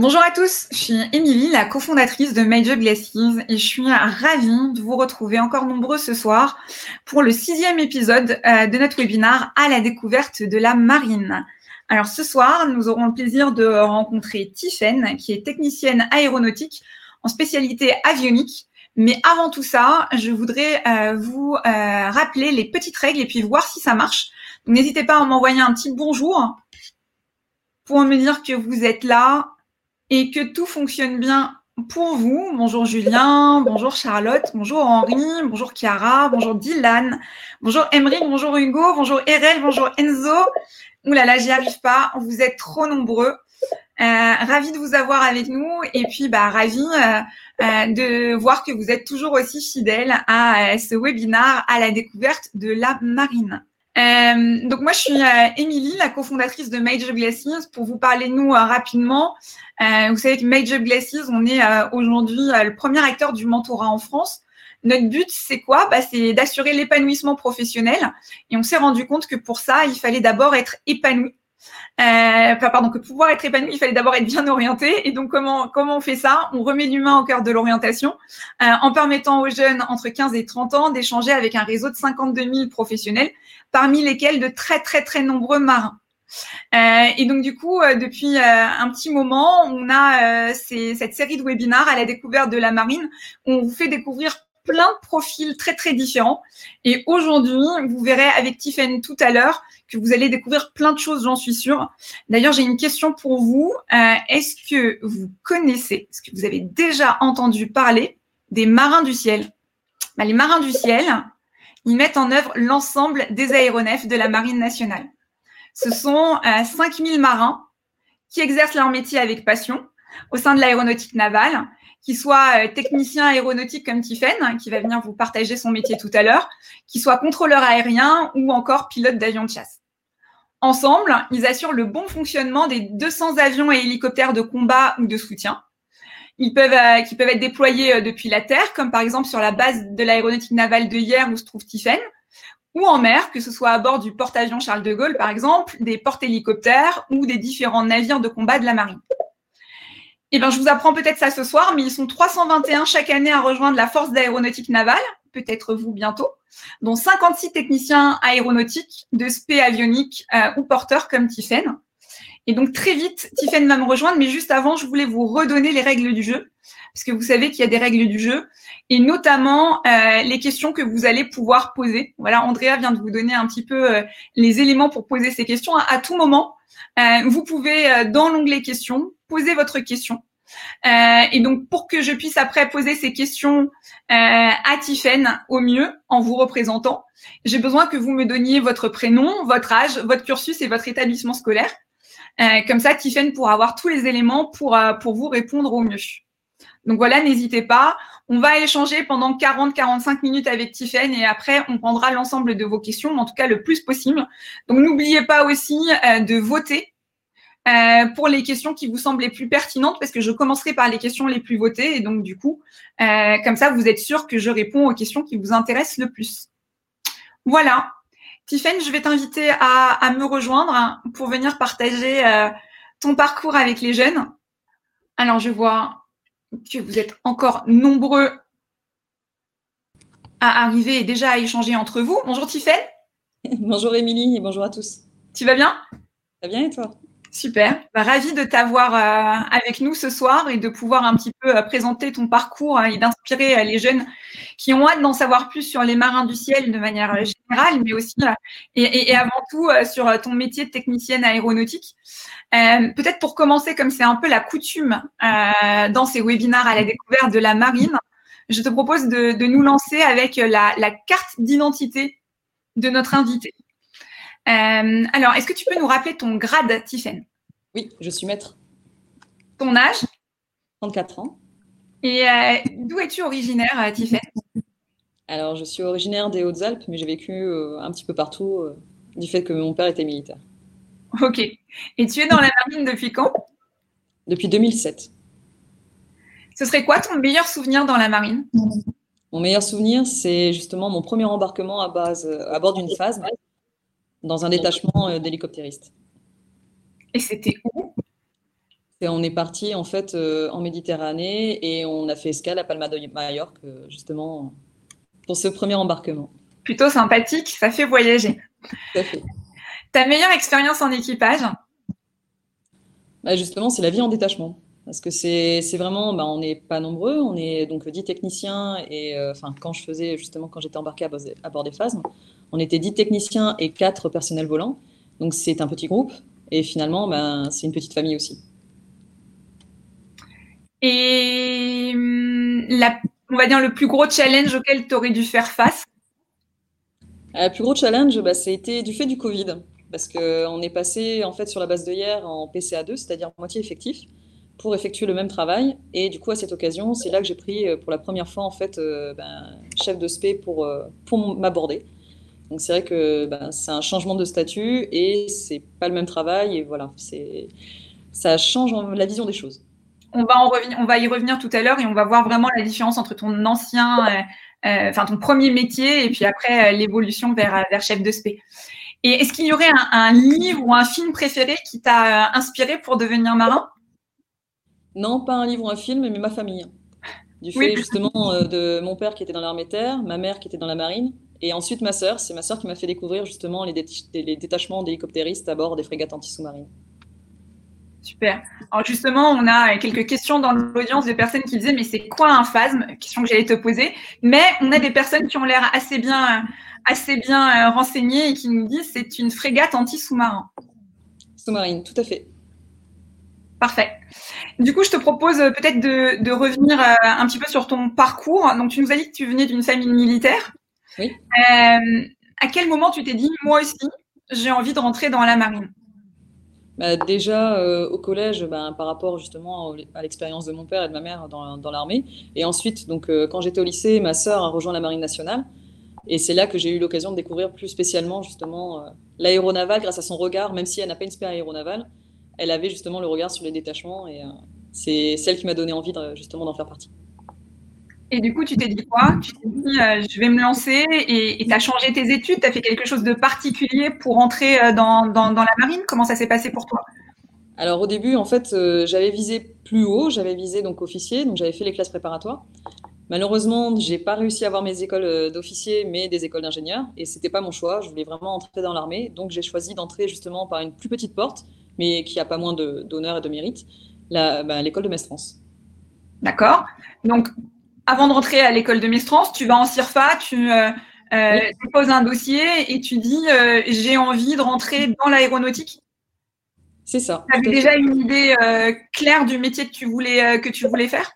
Bonjour à tous, je suis Émilie, la cofondatrice de Major Glasses et je suis ravie de vous retrouver encore nombreux ce soir pour le sixième épisode euh, de notre webinaire à la découverte de la marine. Alors ce soir, nous aurons le plaisir de rencontrer Tiffaine, qui est technicienne aéronautique en spécialité avionique. Mais avant tout ça, je voudrais euh, vous euh, rappeler les petites règles et puis voir si ça marche. N'hésitez pas à m'envoyer un petit bonjour pour me dire que vous êtes là, et que tout fonctionne bien pour vous. Bonjour Julien, bonjour Charlotte, bonjour Henri, bonjour Chiara, bonjour Dylan, bonjour Emery, bonjour Hugo, bonjour Erel, bonjour Enzo. Ouh là là, j'y arrive pas, vous êtes trop nombreux. Euh, ravi de vous avoir avec nous et puis bah ravi euh, euh, de voir que vous êtes toujours aussi fidèles à euh, ce webinaire à la découverte de la marine. Euh, donc moi, je suis euh, Émilie, la cofondatrice de Major Glasses. Pour vous parler de nous euh, rapidement, vous savez que Major Glasses, on est aujourd'hui le premier acteur du mentorat en France. Notre but, c'est quoi? Bah, C'est d'assurer l'épanouissement professionnel. Et on s'est rendu compte que pour ça, il fallait d'abord être épanoui. Euh, pardon, que pour pouvoir être épanoui, il fallait d'abord être bien orienté. Et donc, comment, comment on fait ça? On remet l'humain au cœur de l'orientation en permettant aux jeunes entre 15 et 30 ans d'échanger avec un réseau de 52 000 professionnels, parmi lesquels de très, très, très nombreux marins. Euh, et donc du coup, euh, depuis euh, un petit moment, on a cette série de webinaires à la découverte de la marine. On vous fait découvrir plein de profils très très différents. Et aujourd'hui, vous verrez avec Tiffany tout à l'heure que vous allez découvrir plein de choses, j'en suis sûre. D'ailleurs, j'ai une question pour vous. Euh, est-ce que vous connaissez, est-ce que vous avez déjà entendu parler des marins du ciel? Bah, Les marins du ciel, ils mettent en œuvre l'ensemble des aéronefs de la Marine nationale. Ce sont euh, 5000 marins qui exercent leur métier avec passion au sein de l'aéronautique navale qui soit euh, technicien aéronautique comme Tiffen, hein, qui va venir vous partager son métier tout à l'heure, qui soit contrôleur aérien ou encore pilote d'avion de chasse. Ensemble, ils assurent le bon fonctionnement des 200 avions et hélicoptères de combat ou de soutien. Ils peuvent, euh, qui peuvent être déployés euh, depuis la Terre, comme par exemple sur la base de l'aéronautique navale de hier où se trouve Tiffen, ou en mer, que ce soit à bord du porte-avions Charles de Gaulle, par exemple, des porte-hélicoptères ou des différents navires de combat de la marine. Eh ben, je vous apprends peut-être ça ce soir, mais ils sont 321 chaque année à rejoindre la force d'aéronautique navale, peut-être vous bientôt, dont 56 techniciens aéronautiques, de spé avionique euh, ou porteurs comme Tiffen. Et donc très vite, Tiffen va me rejoindre, mais juste avant, je voulais vous redonner les règles du jeu, parce que vous savez qu'il y a des règles du jeu, et notamment euh, les questions que vous allez pouvoir poser. Voilà, Andrea vient de vous donner un petit peu euh, les éléments pour poser ces questions. À, tout moment, vous pouvez, dans l'onglet questions, poser votre question. Euh, et donc, pour que je puisse après poser ces questions euh, à Tiffen au mieux, en vous représentant, j'ai besoin que vous me donniez votre prénom, votre âge, votre cursus et votre établissement scolaire. Euh, comme ça, Tiffen pourra avoir tous les éléments pour, euh, pour vous répondre au mieux. Donc voilà, n'hésitez pas. On va échanger pendant 40-45 minutes avec Tiffen et après, on prendra l'ensemble de vos questions, en tout cas le plus possible. Donc n'oubliez pas aussi euh, de voter pour les questions qui vous semblent les plus pertinentes, parce que je commencerai par les questions les plus votées. Et donc, du coup, comme ça, vous êtes sûr que je réponds aux questions qui vous intéressent le plus. Voilà. Tiffany, je vais t'inviter à, me rejoindre pour venir partager euh, ton parcours avec les jeunes. Alors, je vois que vous êtes encore nombreux à arriver et déjà à échanger entre vous. Bonjour Tiffany. bonjour Émilie et bonjour à tous. Tu vas bien? Très bien et toi? Super. Bah, ravi de t'avoir euh, avec nous ce soir et de pouvoir un petit peu euh, présenter ton parcours et d'inspirer les jeunes qui ont hâte d'en savoir plus sur les marins du ciel de manière mais aussi et, et, avant tout sur ton métier de technicienne aéronautique. Peut-être pour commencer, comme c'est un peu la coutume dans ces webinaires à la découverte de la marine, je te propose de, de nous lancer avec la, la carte d'identité de notre invité. Euh, alors, est-ce que tu peux nous rappeler ton grade, Tiffen Oui, je suis maître. Ton âge? 34 ans. Et euh, d'où es-tu originaire, euh, Tiffen Alors, je suis originaire des Hautes-Alpes, mais j'ai vécu un petit peu partout du fait que mon père était militaire. Ok. Et tu es dans la marine depuis quand? Depuis 2007. Ce serait quoi ton meilleur souvenir dans la marine? Mon meilleur souvenir, c'est justement mon premier embarquement à, base, à bord d'une phase dans un détachement euh, d'hélicoptéristes. Et c'était où? On est parti en fait en Méditerranée et on a fait escale à Palma de Majorque justement pour ce premier embarquement. Plutôt sympathique, ça fait voyager. Fait. Ta meilleure expérience en équipage? Bah, Justement, c'est la vie en détachement. Parce que c'est vraiment, bah, on n'est pas nombreux, on est donc 10 techniciens, et euh, enfin, quand je faisais justement, quand j'étais embarqué à, bord des phases, on était 10 techniciens et 4 personnels volants. Donc c'est un petit groupe, et finalement, ben, c'est une petite famille aussi. Et hum, la, on va dire le plus gros challenge auquel tu aurais dû faire face Le euh, plus gros challenge, bah, c'était du fait du Covid parce qu'on est passé en fait sur la base de hier en PCA2, c'est-à-dire moitié effectif, pour effectuer le même travail. Et du coup, à cette occasion, c'est là que j'ai pris euh, pour la première fois en fait euh, ben, chef de spé pour, m'aborder. Donc c'est vrai que ben, c'est un changement de statut et c'est pas le même travail et voilà, ça change la vision des choses. On va, en on va y revenir tout à l'heure et on va voir vraiment la différence entre ton ancien, enfin ton premier métier et puis après l'évolution vers, vers chef de spé. Et est-ce qu'il y aurait un, livre ou un film préféré qui t'a euh, inspiré pour devenir marin? Non, pas un livre ou un film, mais ma famille. Du fait justement euh, de mon père qui était dans l'armée terre, ma mère qui était dans la marine, et ensuite ma sœur. C'est ma sœur qui m'a fait découvrir justement les, les détachements d'hélicoptéristes à bord des frégates anti-sous-marines. Super. Alors justement, on a quelques questions dans l'audience de personnes qui disaient mais c'est quoi un phasme? Question que j'allais te poser. Mais on a des personnes qui ont l'air assez bien, assez bien euh, renseignées et qui nous disent c'est une frégate anti-sous-marin. Sous-marine, tout à fait. Parfait. Du coup, je te propose euh, peut-être de, revenir euh, un petit peu sur ton parcours. Donc, tu nous as dit que tu venais d'une famille militaire. Oui. à quel moment tu t'es dit, moi aussi, j'ai envie de rentrer dans la marine? Bah, déjà euh, au collège, bah, par rapport justement à l'expérience de mon père et de ma mère dans, l'armée. Et ensuite, donc, euh, quand j'étais au lycée, ma sœur a rejoint la Marine nationale. Et c'est là que j'ai eu l'occasion de découvrir plus spécialement justement euh, l'aéronaval grâce à son regard, même si elle n'a pas une spé aéronaval, elle avait justement le regard sur les détachements et c'est celle qui m'a donné envie justement d'en faire partie. Et du coup, tu t'es dit quoi? Tu t'es dit, euh, je vais me lancer et tu as changé tes études, tu as fait quelque chose de particulier pour entrer euh, dans, dans, la marine? Comment ça s'est passé pour toi? Alors au début, en fait, euh, j'avais visé plus haut, j'avais visé donc officier, donc j'avais fait les classes préparatoires. Malheureusement, j'ai pas réussi à avoir mes écoles d'officier, mais des écoles d'ingénieurs, et c'était pas mon choix. Je voulais vraiment entrer dans l'armée, donc j'ai choisi d'entrer justement par une plus petite porte, mais qui a pas moins d'honneur et de mérite, ben, l'école de Mestrance. D'accord. Donc, avant de rentrer à l'école de Mestrance, tu vas en CIRFA, tu, euh, euh poses un dossier et tu dis euh, j'ai envie de rentrer dans l'aéronautique. C'est ça. Tu avais déjà une idée euh, claire du métier que tu voulais, que tu voulais faire?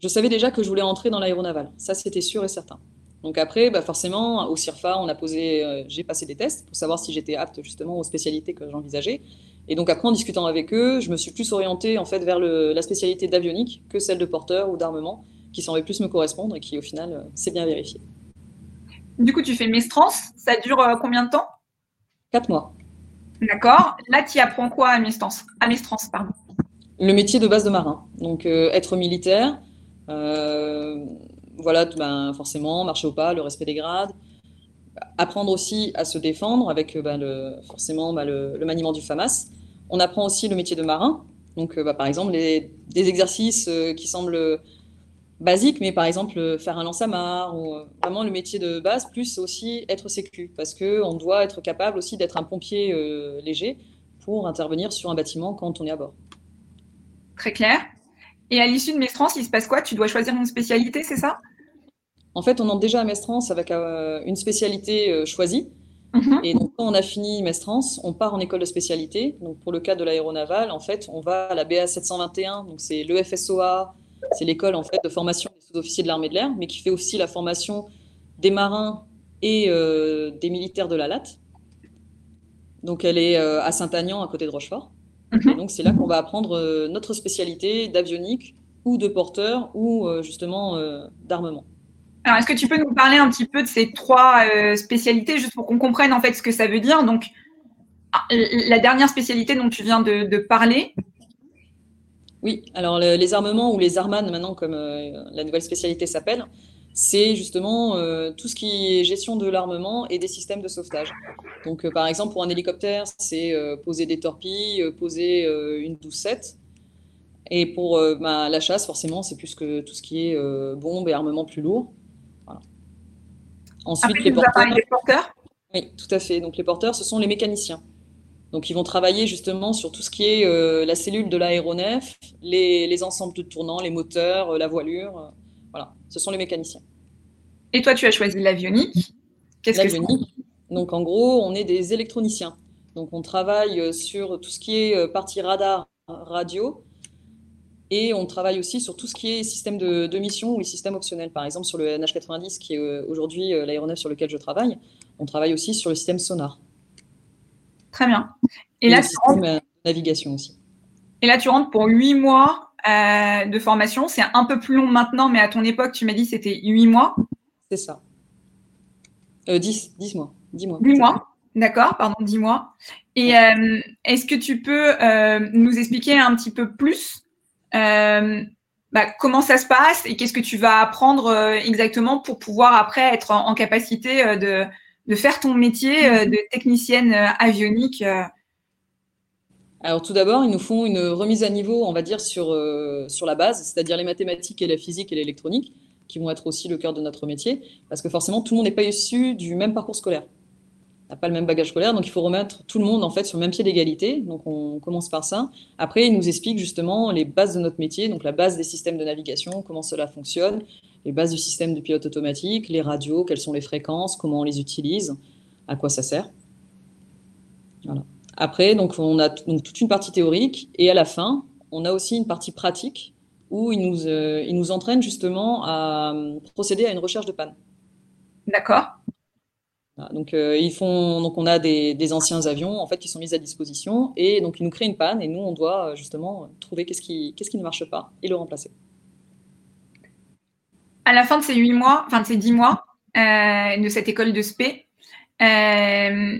Je savais déjà que je voulais rentrer dans l'aéronaval. Ça, c'était sûr et certain. Donc après, bah forcément, au CIRFA, on a posé, j'ai passé des tests pour savoir si j'étais apte justement aux spécialités que j'envisageais. Et donc après, en discutant avec eux, je me suis plus orientée en fait vers le, la spécialité d'avionique que celle de porteur ou d'armement qui semblait plus me correspondre et qui au final euh, s'est bien vérifié. Du coup, tu fais Mestrance, ça dure euh, combien de temps? Quatre mois. D'accord. Là, tu apprends quoi à Mestrance, à Mestrance pardon. Le métier de base de marin. Donc, euh, être militaire, voilà, ben, forcément, marcher au pas, le respect des grades. Apprendre aussi à se défendre avec ben, le, forcément ben, le, maniement du FAMAS. On apprend aussi le métier de marin. Donc, bah, par exemple, des exercices qui semblent basique, mais par exemple euh, faire un lance-amarre ou euh, vraiment le métier de base, plus aussi être sécu, parce qu'on doit être capable aussi d'être un pompier euh, léger pour intervenir sur un bâtiment quand on est à bord. Très clair. Et à l'issue de Mestrance, il se passe quoi? Tu dois choisir une spécialité, c'est ça? En fait, on entre déjà à Mestrance avec une spécialité choisie. Mhm. Et donc, quand on a fini Mestrance, on part en école de spécialité. Donc, pour le cas de l'aéronaval, en fait, on va à la BA 721, donc c'est l'EFSOA, c'est l'école en fait de formation des sous-officiers de l'armée de l'air, mais qui fait aussi la formation des marins et euh, des militaires de la LAT. Donc elle est euh, à Saint-Agnan, à côté de Rochefort. Mhm. donc c'est là qu'on va apprendre euh, notre spécialité d'avionique ou de porteur ou justement d'armement. Alors est-ce que tu peux nous parler un petit peu de ces trois spécialités, juste pour qu'on comprenne en fait ce que ça veut dire? Donc ah, la dernière spécialité dont tu viens de parler, oui, alors les armements ou les armanes maintenant, comme euh, la nouvelle spécialité s'appelle, c'est justement euh, tout ce qui est gestion de l'armement et des systèmes de sauvetage. Donc, euh, par exemple, pour un hélicoptère, c'est poser des torpilles, poser une doucette. Et pour bah, la chasse, forcément, c'est plus que tout ce qui est bombes et armements plus lourds. Ensuite, les porteurs. Les porteurs? Oui, tout à fait. Donc les porteurs, ce sont les mécaniciens. Donc ils vont travailler justement sur tout ce qui est euh, la cellule de l'aéronef, les, ensembles de tournants, les moteurs, euh, la voilure. Euh, voilà, ce sont les mécaniciens. Et toi, tu as choisi l'avionique. Qu'est-ce que c'est Donc en gros, on est des électroniciens. Donc on travaille sur tout ce qui est partie radar, radio, et on travaille aussi sur tout ce qui est système de, de mission ou système optionnel. Par exemple, sur le NH90, qui est aujourd'hui l'aéronef sur lequel je travaille, on travaille aussi sur le système sonar. Très bien. Et, là, le système de navigation aussi. Et là, tu rentres pour huit mois euh, de formation. C'est un peu plus long maintenant, mais à ton époque, tu m'as dit c'était huit mois. C'est ça. Euh, dix, dix mois. Dix mois. Dix mois. D'accord, pardon, dix mois. Et euh, est-ce que tu peux nous expliquer un petit peu plus bah, comment ça se passe et qu'est-ce que tu vas apprendre exactement pour pouvoir après être en capacité de, de faire ton métier euh, de technicienne euh, avionique euh. alors tout d'abord, ils nous font une remise à niveau, on va dire, sur, sur la base, c'est-à-dire les mathématiques et la physique et l'électronique, qui vont être aussi le cœur de notre métier, parce que forcément, tout le monde n'est pas issu du même parcours scolaire. n'a pas le même bagage scolaire, donc il faut remettre tout le monde en fait sur le même pied d'égalité. Donc on commence par ça. Après, ils nous expliquent justement les bases de notre métier, donc la base des systèmes de navigation, comment cela fonctionne, les bases du système de pilote automatique, les radios, quelles sont les fréquences, comment on les utilise, à quoi ça sert. Après, donc, on a toute une partie théorique et à la fin, on a aussi une partie pratique où ils nous, euh, nous entraînent justement à euh, procéder à une recherche de panne. D'accord. donc, euh, ils font, donc, on a des, anciens avions en fait, qui sont mis à disposition et donc ils nous créent une panne et nous, on doit justement trouver qu'est-ce qui, qu'est-ce qui ne marche pas et le remplacer à la fin de ces huit mois, enfin de ces dix mois euh, de cette école de spé, euh,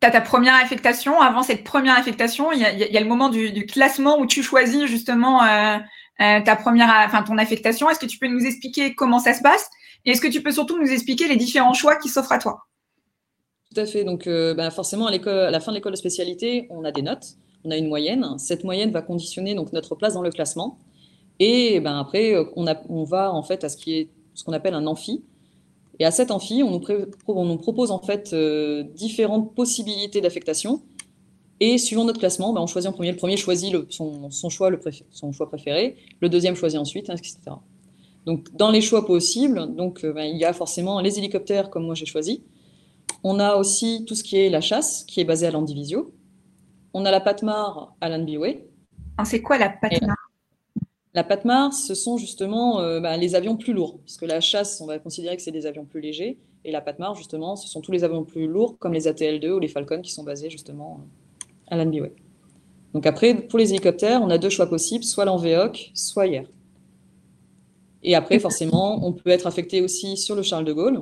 tu as ta première affectation. Avant cette première affectation, il y a, le moment du, classement où tu choisis justement euh, ta première, ton affectation. Est-ce que tu peux nous expliquer comment ça se passe? Et est-ce que tu peux surtout nous expliquer les différents choix qui s'offrent à toi? Tout à fait. Donc, ben, forcément, à, la fin de l'école de spécialité, on a des notes, on a une moyenne. Cette moyenne va conditionner notre place dans le classement. Et ben après, euh, on, va en fait à ce qu'on appelle un amphi. Et à cet amphi, on nous, propose en fait euh, différentes possibilités d'affectation. Et suivant notre classement, ben, on choisit en premier. Le premier choisit son, choix, le son choix préféré. Le deuxième choisit ensuite, etc. Donc, dans les choix possibles, donc, euh, ben, il y a forcément les hélicoptères, comme moi j'ai choisi. On a aussi tout ce qui est la chasse, qui est basé à l'Andivisio. On a la Patmar à l'Anbiway. C'est quoi la Patmar? La Patmar, ce sont justement euh, bah, les avions plus lourds, parce que la chasse, on va considérer que c'est des avions plus légers, et la Patmar, justement, ce sont tous les avions plus lourds, comme les ATL-2 ou les Falcon, qui sont basés justement euh, à l'Anbiway. Donc après, pour les hélicoptères, on a deux choix possibles, soit l'Enveoc, soit hier. Et après, forcément, on peut être affecté aussi sur le Charles de Gaulle,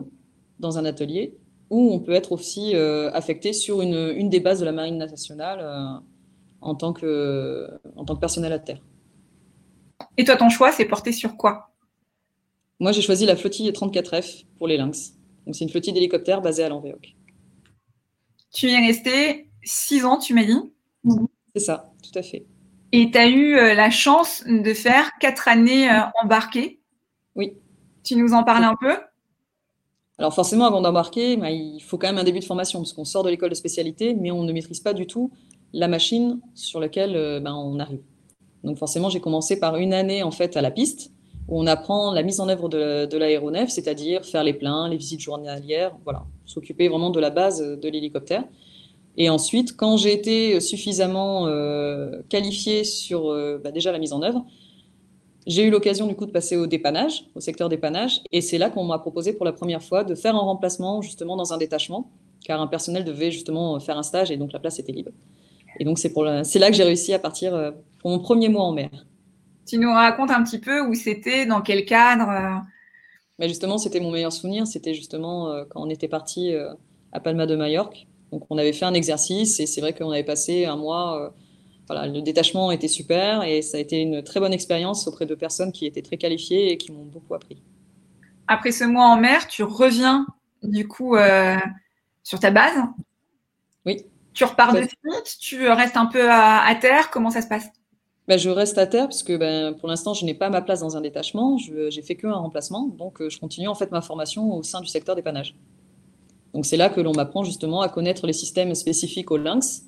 dans un atelier, ou on peut être aussi euh, affecté sur une, des bases de la Marine nationale en, tant que, en tant que personnel à terre. Et toi, ton choix, c'est porté sur quoi? Moi, j'ai choisi la flottille 34F pour les Lynx. Donc, c'est une flottille d'hélicoptères basée à l'Anvéoc. Tu y es resté six ans, tu m'as dit? C'est ça, tout à fait. Et tu as eu euh, la chance de faire quatre années euh, embarquées? Oui. Tu nous en parles un peu? Alors forcément, avant d'embarquer, bah, il faut quand même un début de formation, parce qu'on sort de l'école de spécialité, mais on ne maîtrise pas du tout la machine sur laquelle euh, bah, on arrive. Donc forcément, j'ai commencé par une année en fait à la piste où on apprend la mise en œuvre de, l'aéronef, c'est-à-dire faire les pleins, les visites journalières, voilà, s'occuper vraiment de la base de l'hélicoptère. Et ensuite, quand j'ai été suffisamment euh, qualifié sur euh, bah, déjà la mise en œuvre, j'ai eu l'occasion du coup de passer au dépannage, au secteur dépannage, et c'est là qu'on m'a proposé pour la première fois de faire un remplacement justement dans un détachement, car un personnel devait justement faire un stage et donc la place était libre. Et donc c'est là que j'ai réussi à partir euh, pour mon premier mois en mer. Tu nous racontes un petit peu où c'était, dans quel cadre euh? Mais justement, c'était mon meilleur souvenir. C'était justement euh, quand on était parti à Palma de Majorque. Donc on avait fait un exercice et c'est vrai qu'on avait passé un mois. voilà, le détachement était super et ça a été une très bonne expérience auprès de personnes qui étaient très qualifiées et qui m'ont beaucoup appris. Après ce mois en mer, tu reviens du coup sur ta base? Oui. Tu repars de suite? Tu restes un peu à, terre? Comment ça se passe? Bah, je reste à terre parce que ben, pour l'instant, je n'ai pas ma place dans un détachement. J'ai fait qu'un remplacement. Donc, euh, je continue en fait ma formation au sein du secteur dépannage. Donc, c'est là que l'on m'apprend justement à connaître les systèmes spécifiques au lynx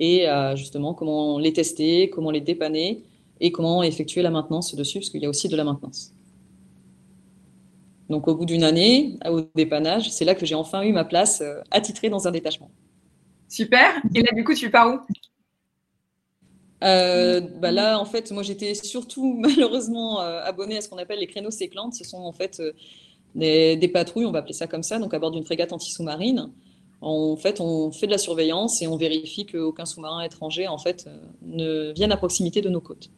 et justement comment les tester, comment les dépanner et comment effectuer la maintenance dessus parce qu'il y a aussi de la maintenance. Donc, au bout d'une année, au dépannage, c'est là que j'ai enfin eu ma place euh, attitrée dans un détachement. Super. Et là, du coup, tu pars où? Euh, bah là, en fait, moi, j'étais surtout malheureusement euh, abonnée à ce qu'on appelle les créneaux séclantes. Ce sont en fait euh, des, patrouilles, on va appeler ça comme ça, donc à bord d'une frégate anti-sous-marine. En fait, on fait de la surveillance et on vérifie qu'aucun sous-marin étranger en fait ne vienne à proximité de nos côtes.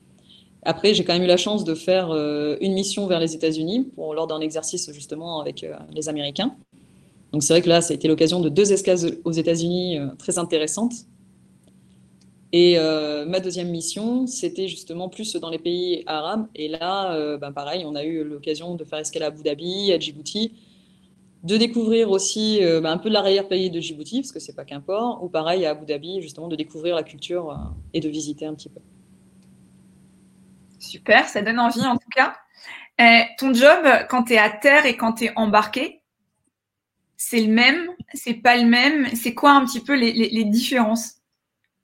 Après, j'ai quand même eu la chance de faire une mission vers les États-Unis lors d'un exercice justement avec les Américains. Donc c'est vrai que là, ça a été l'occasion de deux escales aux États-Unis très intéressantes et euh, ma deuxième mission, c'était justement plus dans les pays arabes. Et là, euh, ben pareil, on a eu l'occasion de faire escale à Abu Dhabi, à Djibouti, de découvrir aussi euh, ben un peu l'arrière-pays de Djibouti, parce que c'est pas qu'un port, ou pareil à Abu Dhabi, justement, de découvrir la culture et de visiter un petit peu. Super, ça donne envie en tout cas. ton job, quand tu es à terre et quand tu es embarqué, c'est le même, c'est pas le même. C'est quoi un petit peu les différences?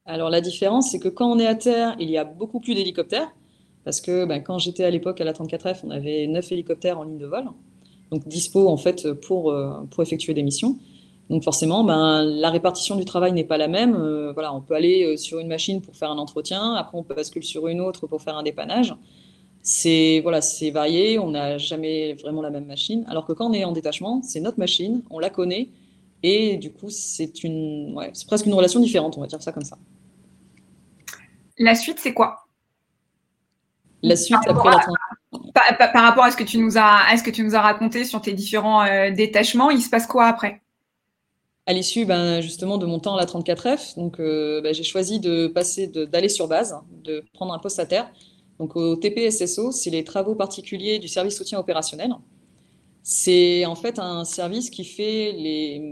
Alors la différence, c'est que quand on est à terre, il y a beaucoup plus d'hélicoptères, parce que ben, quand j'étais à l'époque à la 34F, on avait 9 hélicoptères en ligne de vol, donc dispo en fait pour, euh, pour effectuer des missions. Donc forcément, ben, la répartition du travail n'est pas la même. Euh, voilà, on peut aller euh, sur une machine pour faire un entretien, après on peut basculer sur une autre pour faire un dépannage. C'est voilà, c'est varié, on n'a jamais vraiment la même machine. Alors que quand on est en détachement, c'est notre machine, on la connaît, et du coup c'est ouais, c'est presque une relation différente, on va dire ça comme ça. La suite, c'est quoi? La suite par après la par, rapport à ce que tu nous as, à ce que tu nous as raconté sur tes différents euh, détachements, il se passe quoi après? À l'issue ben, justement de mon temps à la 34F, donc euh, ben, j'ai choisi de passer d'aller sur base, de prendre un poste à terre. Donc au TPSSO, c'est les travaux particuliers du service soutien opérationnel. C'est en fait un service qui fait les,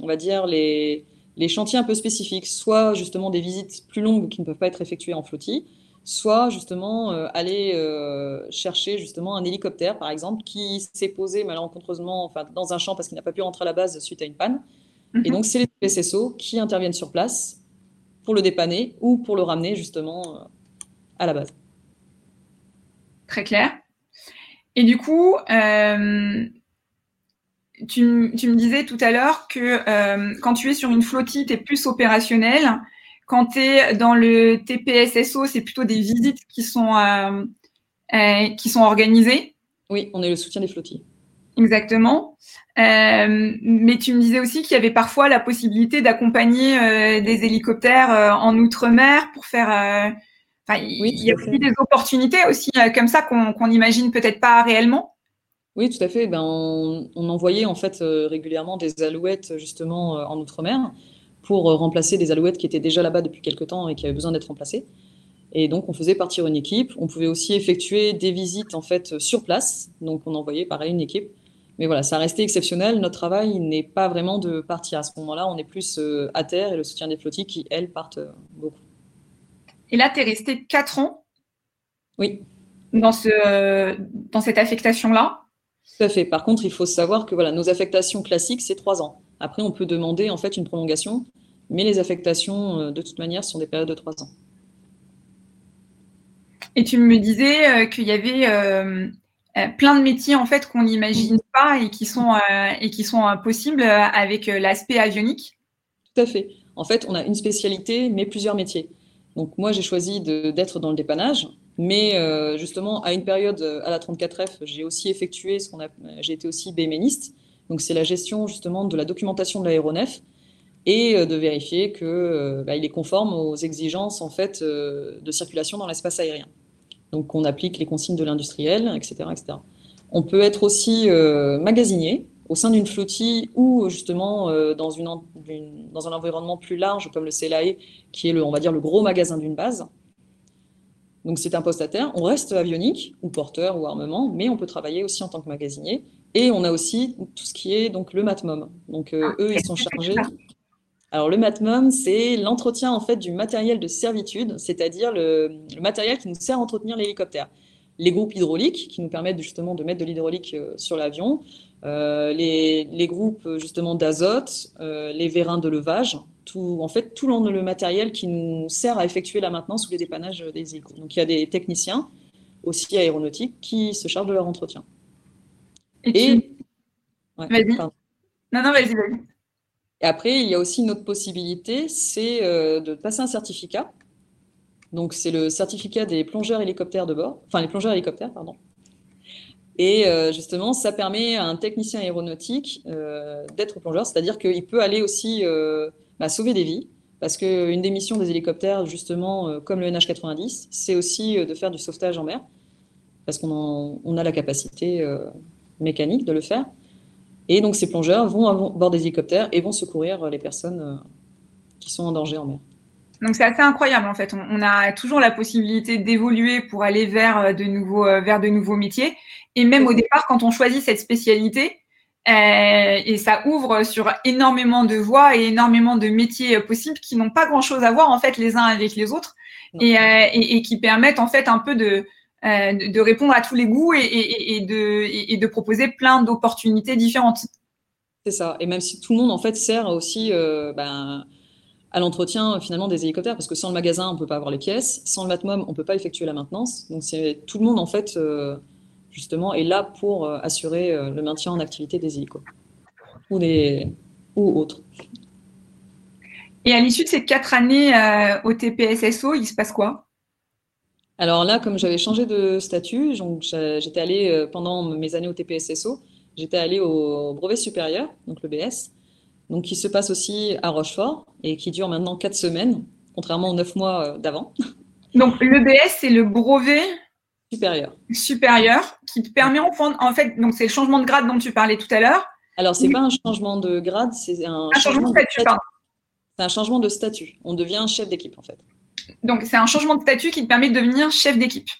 on va dire les, les chantiers un peu spécifiques, soit justement des visites plus longues qui ne peuvent pas être effectuées en flottille, soit justement euh, aller euh, chercher justement un hélicoptère, par exemple, qui s'est posé malencontreusement enfin, dans un champ parce qu'il n'a pas pu rentrer à la base suite à une panne. Et mhm. donc, c'est les PSSO qui interviennent sur place pour le dépanner ou pour le ramener justement euh, à la base. Très clair. Et du coup, tu, me disais tout à l'heure que euh, quand tu es sur une flottille, tu es plus opérationnel. Quand tu es dans le TPSSO, c'est plutôt des visites qui sont, euh, euh, qui sont organisées. Oui, on est le soutien des flottilles. Exactement. mais tu me disais aussi qu'il y avait parfois la possibilité d'accompagner des hélicoptères en outre-mer pour faire. oui, il y a aussi des opportunités aussi comme ça qu'on n'imagine peut-être pas réellement. Oui, tout à fait. Ben, on, envoyait en fait euh, régulièrement des alouettes justement euh, en outre-mer pour euh, remplacer des alouettes qui étaient déjà là-bas depuis quelques temps et qui avaient besoin d'être remplacées. Et donc, on faisait partir une équipe. On pouvait aussi effectuer des visites en fait sur place. Donc, on envoyait pareil une équipe. Mais voilà, ça restait exceptionnel. Notre travail n'est pas vraiment de partir à ce moment-là. On est plus à terre et le soutien des flottilles qui, elles, partent beaucoup. Et là, tu es resté quatre ans Oui. Dans, ce, dans cette affectation-là? Tout à fait. Par contre, il faut savoir que voilà, nos affectations classiques, c'est trois ans. Après, on peut demander en fait une prolongation, mais les affectations, euh, de toute manière, sont des périodes de trois ans. Et tu me disais euh, qu'il y avait euh, plein de métiers en fait qu'on n'imagine pas et qui sont, et qui sont possibles avec l'aspect avionique. Tout à fait. En fait, on a une spécialité, mais plusieurs métiers. Donc moi, j'ai choisi d'être dans le dépannage. Mais euh, justement, à une période, euh, à la 34F, j'ai aussi effectué ce qu'on a, j'ai été aussi béméniste. Donc, c'est la gestion justement de la documentation de l'aéronef et euh, de vérifier qu'il bah, est conforme aux exigences en fait de circulation dans l'espace aérien. Donc, on applique les consignes de l'industriel, etc., etc. On peut être aussi magasinier au sein d'une flottille ou justement dans, dans un environnement plus large comme le CLAE, qui est le, on va dire le gros magasin d'une base. Donc c'est un poste à terre. On reste avionique ou porteur ou armement, mais on peut travailler aussi en tant que magasinier. Et on a aussi tout ce qui est donc le matmum. Donc euh, ah, eux, ils sont chargés. Alors le MATMOM, c'est l'entretien en fait du matériel de servitude, c'est-à-dire le, matériel qui nous sert à entretenir l'hélicoptère. Les groupes hydrauliques qui nous permettent justement de mettre de l'hydraulique euh, sur l'avion, euh, les, groupes justement d'azote, euh, les vérins de levage, tout, en fait tout le matériel qui nous sert à effectuer la maintenance ou les dépannages des hélicos. Donc il y a des techniciens aussi aéronautiques qui se chargent de leur entretien. Et, vas-y. Non, non, vas-y, vas-y. Et après, il y a aussi une autre possibilité, c'est euh, de passer un certificat. Donc, c'est le certificat des plongeurs hélicoptères de bord, enfin les plongeurs hélicoptères, pardon. Et euh, justement, ça permet à un technicien aéronautique euh, d'être plongeur, c'est-à-dire qu'il peut aller aussi bah, sauver des vies, parce qu'une des missions des hélicoptères, justement, comme le NH90, c'est aussi de faire du sauvetage en mer, parce qu'on a la capacité mécanique de le faire. Et donc ces plongeurs vont à bord des hélicoptères et vont secourir les personnes euh, qui sont en danger en mer. Donc c'est assez incroyable en fait. On, a toujours la possibilité d'évoluer pour aller vers euh, de nouveaux euh, vers de nouveaux métiers. Et même au départ, quand on choisit cette spécialité, et ça ouvre sur énormément de voies et énormément de métiers possibles qui n'ont pas grand-chose à voir en fait les uns avec les autres et, et, qui permettent en fait un peu de euh, de répondre à tous les goûts et, de, de, proposer plein d'opportunités différentes. C'est ça. Et même si tout le monde en fait sert aussi euh, ben, à l'entretien finalement des hélicoptères, parce que sans le magasin on peut pas avoir les pièces, sans le Matmom on peut pas effectuer la maintenance. Donc c'est tout le monde en fait euh, justement est là pour assurer le maintien en activité des hélicos ou des ou autres. Et à l'issue de ces quatre années au TPSSO, il se passe quoi? Alors là, comme j'avais changé de statut, j'étais allée euh, pendant mes années au TPSSO, j'étais allée au brevet supérieur, donc le BS, donc qui se passe aussi à Rochefort et qui dure maintenant quatre semaines, contrairement aux neuf mois euh, d'avant. Donc le BS, c'est le brevet supérieur. Supérieur qui te permet en fait, donc c'est le changement de grade dont tu parlais tout à l'heure. Alors c'est pas un changement de grade, c'est un, changement de statut. C'est un changement de statut. On devient chef d'équipe en fait. Donc, c'est un changement de statut qui te permet de devenir chef d'équipe.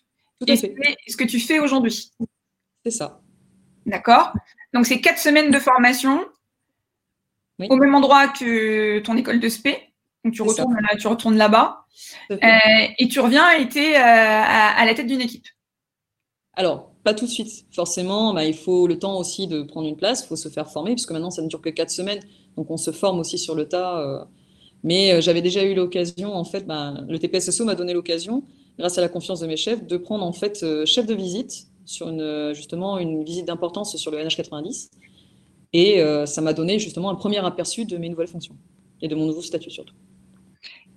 Et c'est ce que tu fais aujourd'hui. C'est ça. D'accord Donc, c'est quatre semaines de formation au même endroit que ton école de SP. Donc, tu retournes, tu retournes là-bas. Euh, et tu reviens et tu es euh, à, la tête d'une équipe. Alors, pas tout de suite. Forcément, bah, il faut le temps aussi de prendre une place, il faut se faire former, puisque maintenant, ça ne dure que quatre semaines. Donc, on se forme aussi sur le tas. Euh, mais euh, j'avais déjà eu l'occasion, en fait, ben, le TPSSO m'a donné l'occasion, grâce à la confiance de mes chefs, de prendre en fait euh, chef de visite sur justement une visite d'importance sur le NH90. Et ça m'a donné justement un premier aperçu de mes nouvelles fonctions et de mon nouveau statut surtout.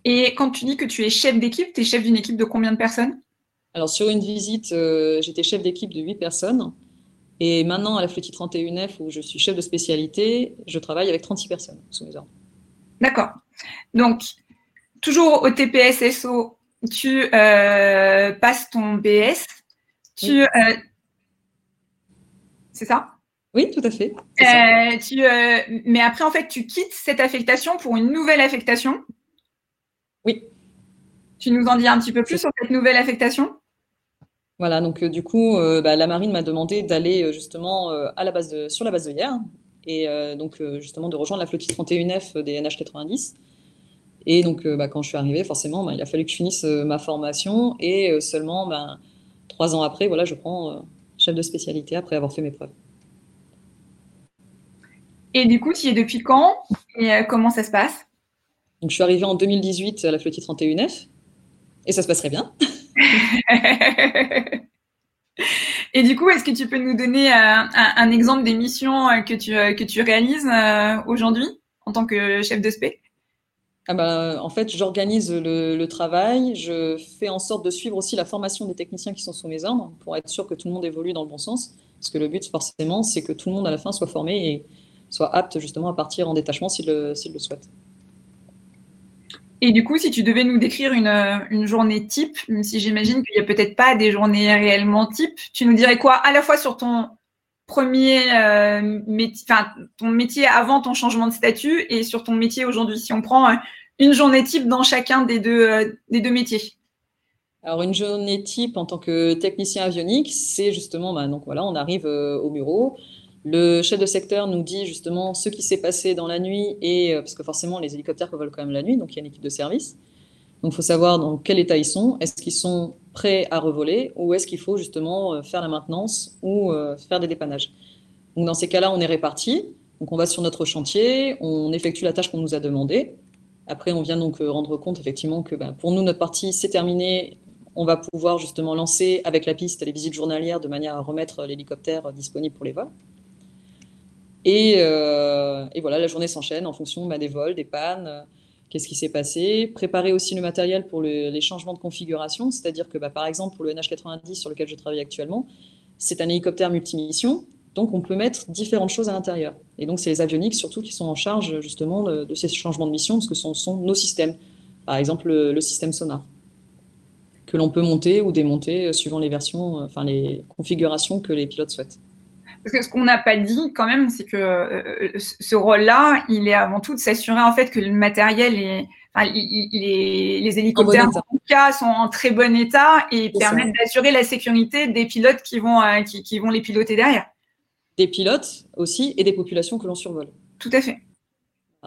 Et quand tu dis que tu es chef d'équipe, tu es chef d'une équipe de combien de personnes? Alors sur une visite, j'étais chef d'équipe de 8 personnes. Et maintenant, à la Flotti 31F, où je suis chef de spécialité, je travaille avec 36 personnes sous mes ordres. D'accord. Donc, toujours au TPS-SO, tu euh, passes ton BS. Tu, euh, c'est ça? Oui, tout à fait. Euh, tu, mais après, en fait, tu quittes cette affectation pour une nouvelle affectation? Oui. Tu nous en dis un petit peu plus sur cette nouvelle affectation? Voilà, donc du coup, bah, la marine m'a demandé d'aller justement à la base de, sur la base de hier, et donc justement de rejoindre la flottille 31F des NH90. Et donc, euh, bah, quand je suis arrivée, forcément, bah, il a fallu que je finisse euh, ma formation. Et euh, seulement, trois ans après, voilà, je prends chef de spécialité après avoir fait mes preuves. Et du coup, tu y es depuis quand Et comment ça se passe? Donc, Je suis arrivée en 2018 à la flottille 31F. Et ça se passerait bien. et du coup, est-ce que tu peux nous donner un, exemple des missions que tu, que tu réalises aujourd'hui en tant que chef de spé? Ah bah, en fait, j'organise le, travail, je fais en sorte de suivre aussi la formation des techniciens qui sont sous mes ordres pour être sûr que tout le monde évolue dans le bon sens. Parce que le but, forcément, c'est que tout le monde à la fin soit formé et soit apte justement à partir en détachement s'il le souhaite. Et du coup, si tu devais nous décrire une, journée type, même si j'imagine qu'il n'y a peut-être pas des journées réellement type, tu nous dirais quoi à la fois sur ton premier euh, métier, enfin ton métier avant ton changement de statut et sur ton métier aujourd'hui Si on prend euh, une journée type dans chacun des deux, euh, des deux métiers? Alors une journée type en tant que technicien avionique, c'est justement, bah, donc voilà, on arrive au bureau, Le chef de secteur nous dit justement ce qui s'est passé dans la nuit, et parce que forcément les hélicoptères volent quand même la nuit, donc il y a une équipe de service. Donc il faut savoir dans quel état ils sont. Est-ce qu'ils sont prêts à revoler ou est-ce qu'il faut justement faire la maintenance ou faire des dépannages? Donc dans ces cas-là, on est répartis. Donc on va sur notre chantier, on effectue la tâche qu'on nous a demandée. Après, on vient donc rendre compte effectivement que ben, pour nous, notre partie, c'est terminé on va pouvoir justement lancer avec la piste les visites journalières de manière à remettre l'hélicoptère disponible pour les vols. Et, euh, voilà, la journée s'enchaîne en fonction bah, des vols, des pannes, euh, qu'est-ce qui s'est passé. Préparer aussi le matériel pour les changements de configuration, c'est-à-dire que bah, par exemple pour le NH90 sur lequel je travaille actuellement, c'est un hélicoptère multimission, donc on peut mettre différentes choses à l'intérieur. Et donc c'est les avioniques surtout qui sont en charge justement de, ces changements de mission, parce que ce sont nos systèmes, par exemple le système sonar que l'on peut monter ou démonter euh, suivant les versions, enfin les configurations que les pilotes souhaitent. Parce que ce qu'on n'a pas dit quand même, c'est que euh, ce rôle-là, il est avant tout de s'assurer en fait que le matériel est, enfin, les hélicoptères en, tout cas sont en très bon état et permettent d'assurer la sécurité des pilotes qui vont, qui, qui, vont les piloter derrière. Des pilotes aussi et des populations que l'on survole. Tout à fait.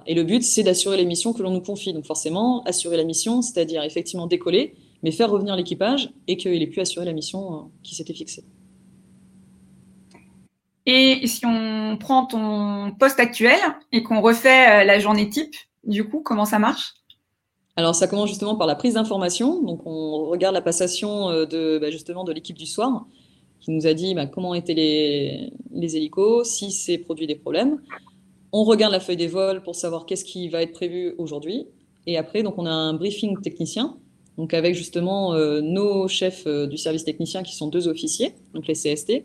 Et le but, c'est d'assurer les missions que l'on nous confie. Donc forcément, assurer la mission, c'est-à-dire effectivement décoller, mais faire revenir l'équipage et qu'il ait pu assurer la mission euh, qui s'était fixée. Et si on prend ton poste actuel et qu'on refait euh, la journée type, du coup, comment ça marche? Alors, ça commence justement par la prise d'information. Donc, on regarde la passation euh, de, bah, justement de l'équipe du soir qui nous a dit bah, comment étaient les, hélicos, si c'est produit des problèmes. On regarde la feuille des vols pour savoir qu'est-ce qui va être prévu aujourd'hui. Et après, donc, on a un briefing technicien donc avec justement euh, nos chefs du service technicien qui sont deux officiers, donc les CST.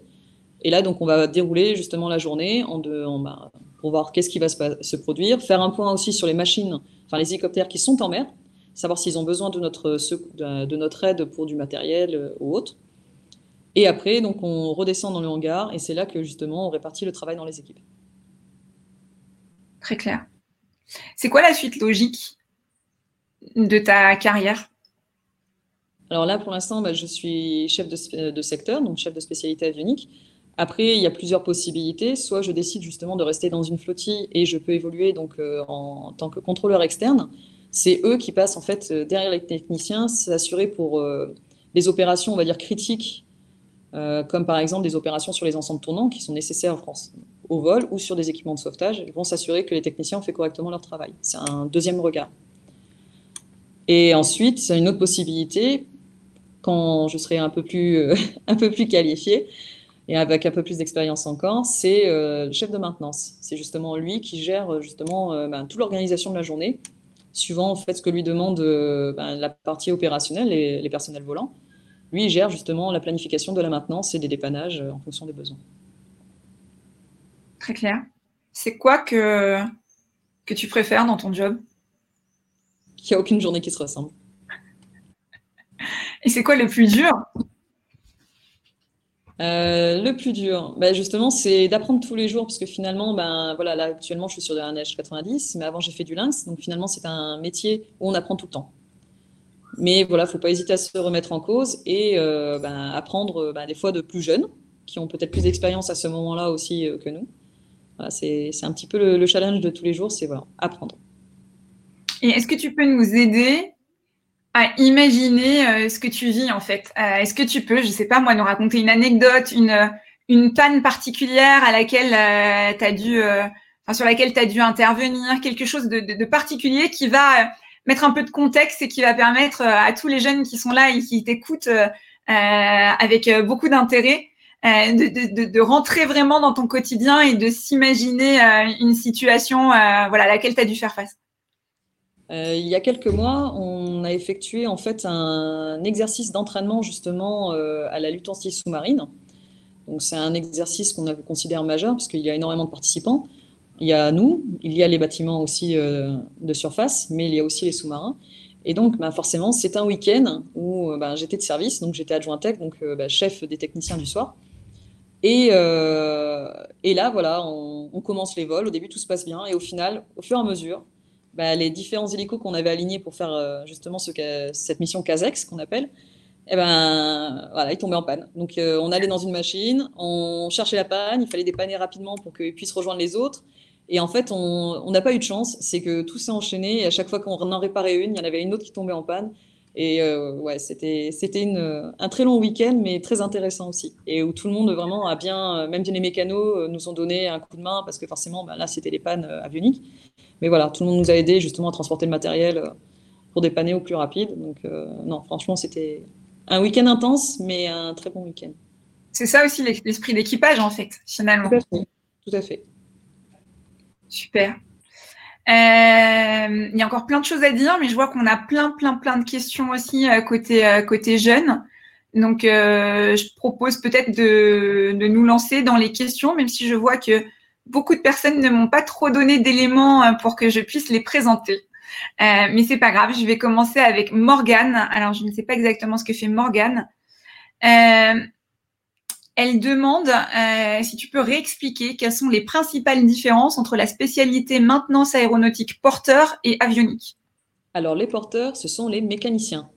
Et là, donc, on va dérouler justement la journée en bah, pour voir qu'est-ce qui va se, produire, faire un point aussi sur les machines, enfin les hélicoptères qui sont en mer, savoir s'ils ont besoin de notre, de notre aide pour du matériel euh, ou autre. Et après, donc, on redescend dans le hangar et c'est là que justement on répartit le travail dans les équipes. Très clair. C'est quoi la suite logique de ta carrière? Alors là, pour l'instant, bah, je suis chef de, secteur, donc chef de spécialité avionique. Après, il y a plusieurs possibilités. Soit je décide justement de rester dans une flottille et je peux évoluer donc euh, en, tant que contrôleur externe. C'est eux qui passent en fait euh, derrière les techniciens, s'assurer pour euh, les opérations, on va dire critiques, comme par exemple des opérations sur les ensembles tournants qui sont nécessaires en France au vol ou sur des équipements de sauvetage. Ils vont s'assurer que les techniciens ont fait correctement leur travail. C'est un deuxième regard. Et ensuite, une autre possibilité quand je serai un peu plus, euh, un peu plus qualifié et avec un peu plus d'expérience encore, c'est euh, le chef de maintenance. C'est justement lui qui gère justement euh, ben, toute l'organisation de la journée, suivant en fait ce que lui demande ben, la partie opérationnelle, et les personnels volants. Lui, il gère justement la planification de la maintenance et des dépannages en fonction des besoins. Très clair. C'est quoi que, que tu préfères dans ton job? Qu'il n'y a aucune journée qui se ressemble. Et c'est quoi le plus dur? Euh, le plus dur, ben justement, c'est d'apprendre tous les jours, parce que finalement, ben voilà, là actuellement, je suis sur un H90, mais avant j'ai fait du lynx, donc finalement, c'est un métier où on apprend tout le temps. Mais voilà, faut pas hésiter à se remettre en cause et euh, ben, apprendre ben, des fois de plus jeunes, qui ont peut-être plus d'expérience à ce moment-là aussi euh, que nous. Voilà, c'est un petit peu le, le, challenge de tous les jours, c'est voilà, apprendre. Et est-ce que tu peux nous aider à imaginer euh, ce que tu vis en fait. Euh, est-ce que tu peux, je sais pas moi, nous raconter une anecdote, une, une panne particulière à laquelle euh, tu as dû, enfin, sur laquelle tu as dû intervenir, quelque chose de, de, particulier qui va mettre un peu de contexte et qui va permettre à tous les jeunes qui sont là et qui t'écoutent avec beaucoup d'intérêt de, de, de, rentrer vraiment dans ton quotidien et de s'imaginer une situation voilà, à laquelle tu as dû faire face? Euh, il y a quelques mois, on a effectué en fait un exercice d'entraînement justement euh, à la lutte anti-sous-marine. Donc c'est un exercice qu'on considère majeur parce qu'il y a énormément de participants. Il y a nous, il y a les bâtiments aussi euh, de surface, mais il y a aussi les sous-marins. Et donc, bah, forcément, c'est un week-end où bah, j'étais de service, donc j'étais adjoint tech, donc bah, chef des techniciens du soir. Et, là, voilà, on, on, commence les vols. Au début, tout se passe bien. Et au final, au fur et à mesure, bah, les différents hélicos qu'on avait alignés pour faire euh, justement ce, cette mission Kazex qu'on appelle, eh ben voilà, il tombait en panne. Donc on allait dans une machine, on cherchait la panne, il fallait dépanner rapidement pour qu'il puisse rejoindre les autres. Et en fait, on n'a pas eu de chance, c'est que tout s'est enchaîné et à chaque fois qu'on en réparait une, il y en avait une autre qui tombait en panne. Et euh, ouais, c'était un très long week-end, mais très intéressant aussi. Et où tout le monde vraiment a bien, même les mécanos euh, nous ont donné un coup de main parce que forcément, bah, là, c'était les pannes euh, avioniques. Mais voilà, tout le monde nous a aidé justement à transporter le matériel pour dépanner au plus rapide. Donc non, franchement, c'était un week-end intense, mais un très bon week-end. C'est ça aussi l'esprit d'équipage en fait, finalement. Tout à fait. Tout à fait. Super. Euh, il y a encore plein de choses à dire, mais je vois qu'on a plein, plein, plein de questions aussi euh, côté, euh, côté jeunes. Donc, je propose peut-être de, de, nous lancer dans les questions, même si je vois que beaucoup de personnes ne m'ont pas trop donné d'éléments pour que je puisse les présenter. mais c'est pas grave, je vais commencer avec Morgane. Alors, je ne sais pas exactement ce que fait Morgane. Elle demande euh, si tu peux réexpliquer quelles sont les principales différences entre la spécialité maintenance aéronautique porteur et avionique. Alors les porteurs, ce sont les mécaniciens.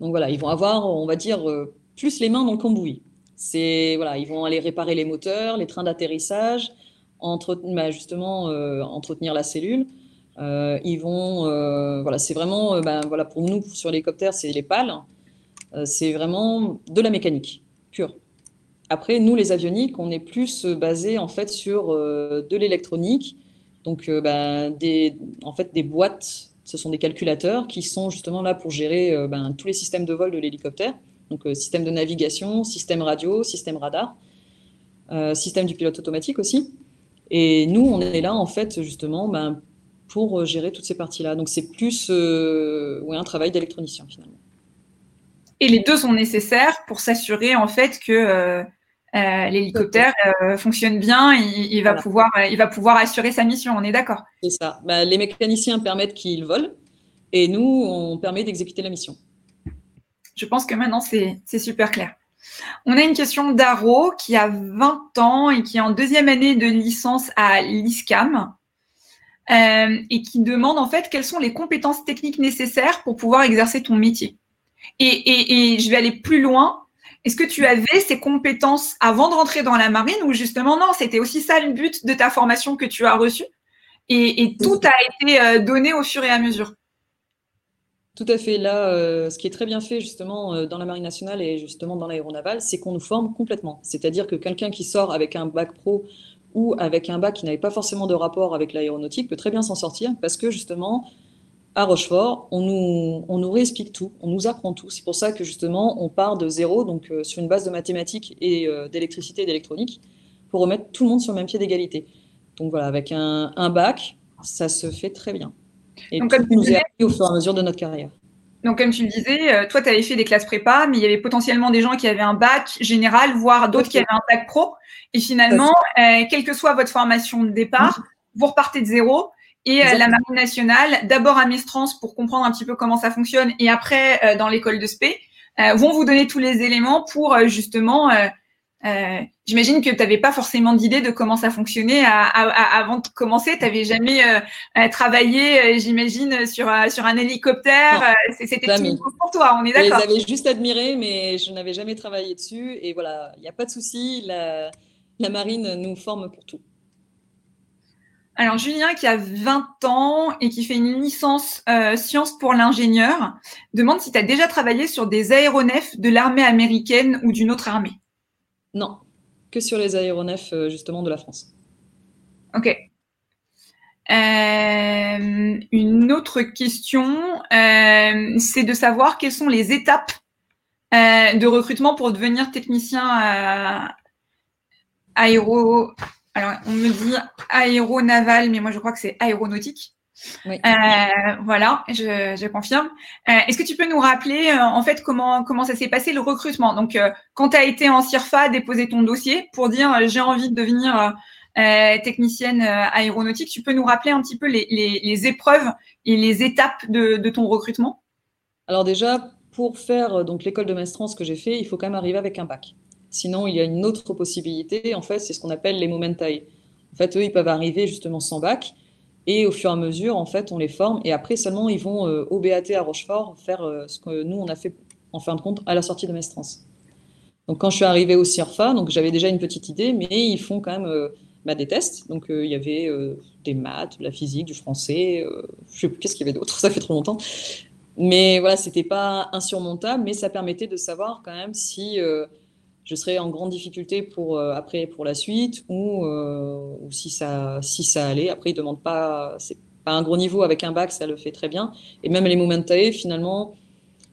Donc voilà, ils vont avoir, on va dire, euh, plus les mains dans le cambouis. C'est voilà, ils vont aller réparer les moteurs, les trains d'atterrissage, bah, justement euh, entretenir la cellule. ils vont, voilà, c'est vraiment, bah, voilà, pour nous sur l'hélicoptère, c'est les pales. c'est vraiment de la mécanique pure. Après, nous, les avioniques, on est plus euh, basé en fait sur euh, de l'électronique, donc euh, ben, des, en fait des boîtes. Ce sont des calculateurs qui sont justement là pour gérer ben, tous les systèmes de vol de l'hélicoptère, donc système de navigation, système radio, système radar, système du pilote automatique aussi. Et nous, on est là en fait justement ben, pour gérer toutes ces parties-là. Donc c'est plus ouais, un travail d'électronicien finalement. Et les deux sont nécessaires pour s'assurer en fait que euh, l'hélicoptère euh, fonctionne bien, il, va pouvoir, euh, il va pouvoir assurer sa mission, on est d'accord? C'est ça. Bah, les mécaniciens permettent qu'ils volent et nous, on permet d'exécuter la mission. Je pense que maintenant, c'est super clair. On a une question d'Aro qui a 20 ans et qui est en deuxième année de licence à l'ISCAM et qui demande en fait quelles sont les compétences techniques nécessaires pour pouvoir exercer ton métier. et je vais aller plus loin. Est-ce que tu avais ces compétences avant de rentrer dans la marine ou justement non, c'était aussi ça le but de ta formation que tu as reçue? Et, tout a été euh, donné au fur et à mesure tout à fait. Là, euh, ce qui est très bien fait justement euh, dans la Marine nationale et justement dans l'aéronaval, c'est qu'on nous forme complètement. C'est-à-dire que quelqu'un qui sort avec un bac pro ou avec un bac qui n'avait pas forcément de rapport avec l'aéronautique peut très bien s'en sortir parce que justement, à Rochefort, on nous, on nous réexplique tout, on nous apprend tout. C'est pour ça que justement, on part de zéro, donc euh, sur une base de mathématiques et d'électricité et d'électronique, pour remettre tout le monde sur le même pied d'égalité. Donc voilà, avec un, bac, ça se fait très bien. Et donc, tout nous est appris au fur et à mesure de notre carrière. Donc, comme tu le disais, euh, toi, tu avais fait des classes prépa, mais il y avait potentiellement des gens qui avaient un bac général, voire d'autres qui avaient un bac pro. Et finalement, quelle que soit votre formation de départ, mmh. vous repartez de zéro et euh, la Marine nationale, d'abord à Mestrance pour comprendre un petit peu comment ça fonctionne, et après euh, dans l'école de spé, euh, vont vous donner tous les éléments pour justement. J'imagine que tu n'avais pas forcément d'idée de comment ça fonctionnait avant de commencer. Tu n'avais jamais travaillé, j'imagine, sur, sur un hélicoptère. C'était tout pour toi, on est d'accord. Je les avais juste admirés, mais je n'avais jamais travaillé dessus. Et voilà, il n'y a pas de souci. La, la marine nous forme pour tout. Alors, Julien, qui a 20 ans et qui fait une licence euh, sciences pour l'ingénieur, demande si tu as déjà travaillé sur des aéronefs de l'armée américaine ou d'une autre armée. Non, que sur les aéronefs euh, justement de la France. Ok. Euh, une autre question, c'est de savoir quelles sont les étapes de recrutement pour devenir technicien aéro alors, on me dit aéronaval, mais moi je crois que c'est aéronautique. Euh, voilà, je, confirme. Euh, est-ce que tu peux nous rappeler euh, en fait comment comment ça s'est passé le recrutement? Donc, quand tu as été en CIRFA, déposer ton dossier pour dire j'ai envie de devenir technicienne aéronautique, tu peux nous rappeler un petit peu les, épreuves et les étapes de, de, ton recrutement? Alors déjà, pour faire donc l'école de maestrance que j'ai fait, il faut quand même arriver avec un bac. Sinon, il y a une autre possibilité, en fait, c'est ce qu'on appelle les momentai. En fait, eux, ils peuvent arriver justement sans bac, et au fur et à mesure, en fait, on les forme, et après seulement, ils vont euh, au BAT à Rochefort faire euh, ce que nous, on a fait en fin de compte, à la sortie de Mestrance. Donc, quand je suis arrivée au CIRFA, j'avais déjà une petite idée, mais ils font quand même bah, des tests. Donc, il y avait des maths, de la physique, du français, je sais plus qu'est-ce qu'il y avait d'autre, ça fait trop longtemps. Mais voilà, c'était pas insurmontable, mais ça permettait de savoir quand même si je serais en grande difficulté pour après pour la suite ou, ou, si ça si ça allait. Après, ils demandent pas, c'est pas un gros niveau avec un bac, ça le fait très bien. Et même les Momentae, finalement,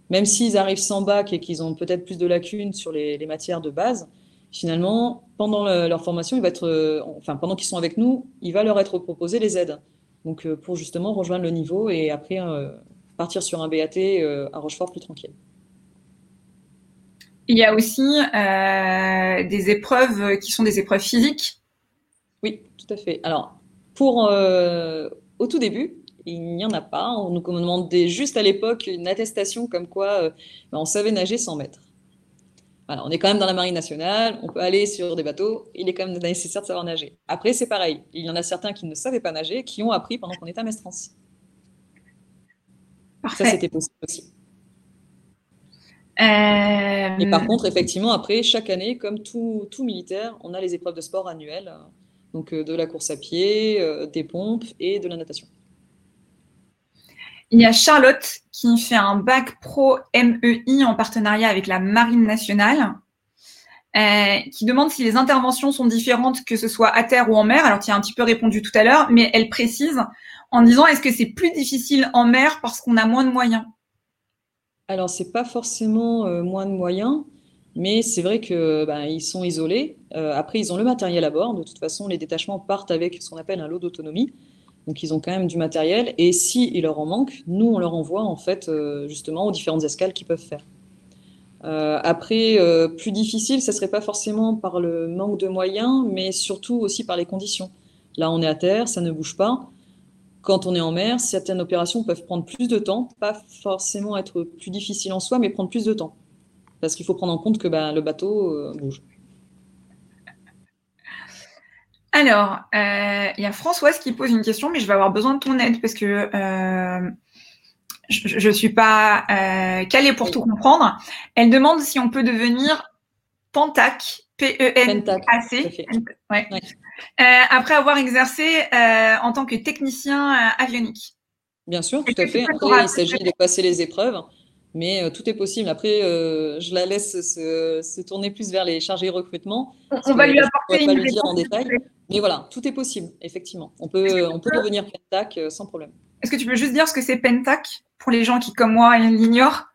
même s'ils arrivent sans bac et qu'ils ont peut-être plus de lacunes sur les, matières de base, finalement, pendant leur formation, il va être, euh, enfin, pendant qu'ils sont avec nous, il va leur être proposé les aides. Donc, euh, pour justement rejoindre le niveau et après euh, partir sur un BAT à Rochefort plus tranquille. Il y a aussi des épreuves qui sont des épreuves physiques. Oui, tout à fait. Alors, pour au tout début, il n'y en a pas. On nous demandait juste à l'époque une attestation comme quoi ben, on savait nager 100 mètres on est quand même dans la marine nationale, on peut aller sur des bateaux, il est quand même nécessaire de savoir nager. Après, c'est pareil, il y en a certains qui ne savaient pas nager, qui ont appris pendant qu'on était à Mestrance. Ça, c'était possible aussi. Euh, Et par contre, effectivement, après, chaque année, comme tout, tout, militaire, on a les épreuves de sport annuelles, donc euh, de la course à pied, euh, des pompes et de la natation. Il y a Charlotte qui fait un bac pro MEI en partenariat avec la Marine nationale, euh, qui demande si les interventions sont différentes, que ce soit à terre ou en mer. Alors, tu as un petit peu répondu tout à l'heure, mais elle précise en disant est-ce que c'est plus difficile en mer parce qu'on a moins de moyens? Alors, c'est pas forcément euh, moins de moyens. Mais c'est vrai qu'ils ben, sont isolés. Euh, après, ils ont le matériel à bord. De toute façon, les détachements partent avec ce qu'on appelle un lot d'autonomie. Donc ils ont quand même du matériel et il leur en manque, nous on leur envoie en fait euh, justement aux différentes escales qu'ils peuvent faire. Après, plus difficile, ce serait pas forcément par le manque de moyens, mais surtout aussi par les conditions. Là, on est à terre, ça ne bouge pas. Quand on est en mer, certaines opérations peuvent prendre plus de temps, pas forcément être plus difficiles en soi, mais prendre plus de temps. Parce qu'il faut prendre en compte que ben, le bateau bouge. Alors, euh, il y a Françoise qui pose une question, mais je vais avoir besoin de ton aide parce que euh, je ne suis pas euh, calée pour tout comprendre. Elle demande si on peut devenir Pentac, P-E-N-A-C, après avoir exercé en tant que technicien avionique. Bien sûr, tout à fait. Après, il s'agit de passer les épreuves. Mais euh, tout est possible. Après, euh, je la laisse se, tourner plus vers les chargés recrutement. On va lui apporter une pas lui dire en détail. Mais voilà, tout est possible, effectivement. On peut, on peut devenir Pentac euh, sans problème. Est-ce que tu peux juste dire ce que c'est Pentac pour les gens qui, comme moi, l'ignorent?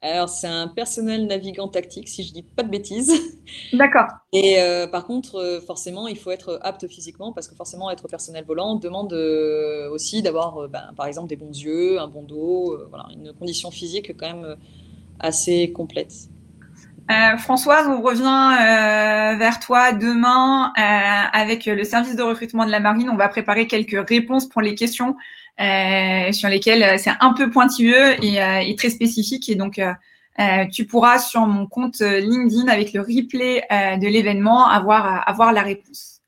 Alors, c'est un personnel navigant tactique, si je dis pas de bêtises. D'accord. Et euh, par contre, euh, forcément, il faut être apte physiquement, parce que forcément, être personnel volant demande euh, aussi d'avoir, ben, par exemple, des bons yeux, un bon dos, voilà, une condition physique quand même assez complète. Françoise, on revient vers toi demain avec le service de recrutement de la marine. On va préparer quelques réponses pour les questions sur lesquels euh, c'est un peu pointilleux et, euh, très spécifique. Et donc, tu pourras sur mon compte LinkedIn avec le replay de l'événement avoir, avoir la réponse.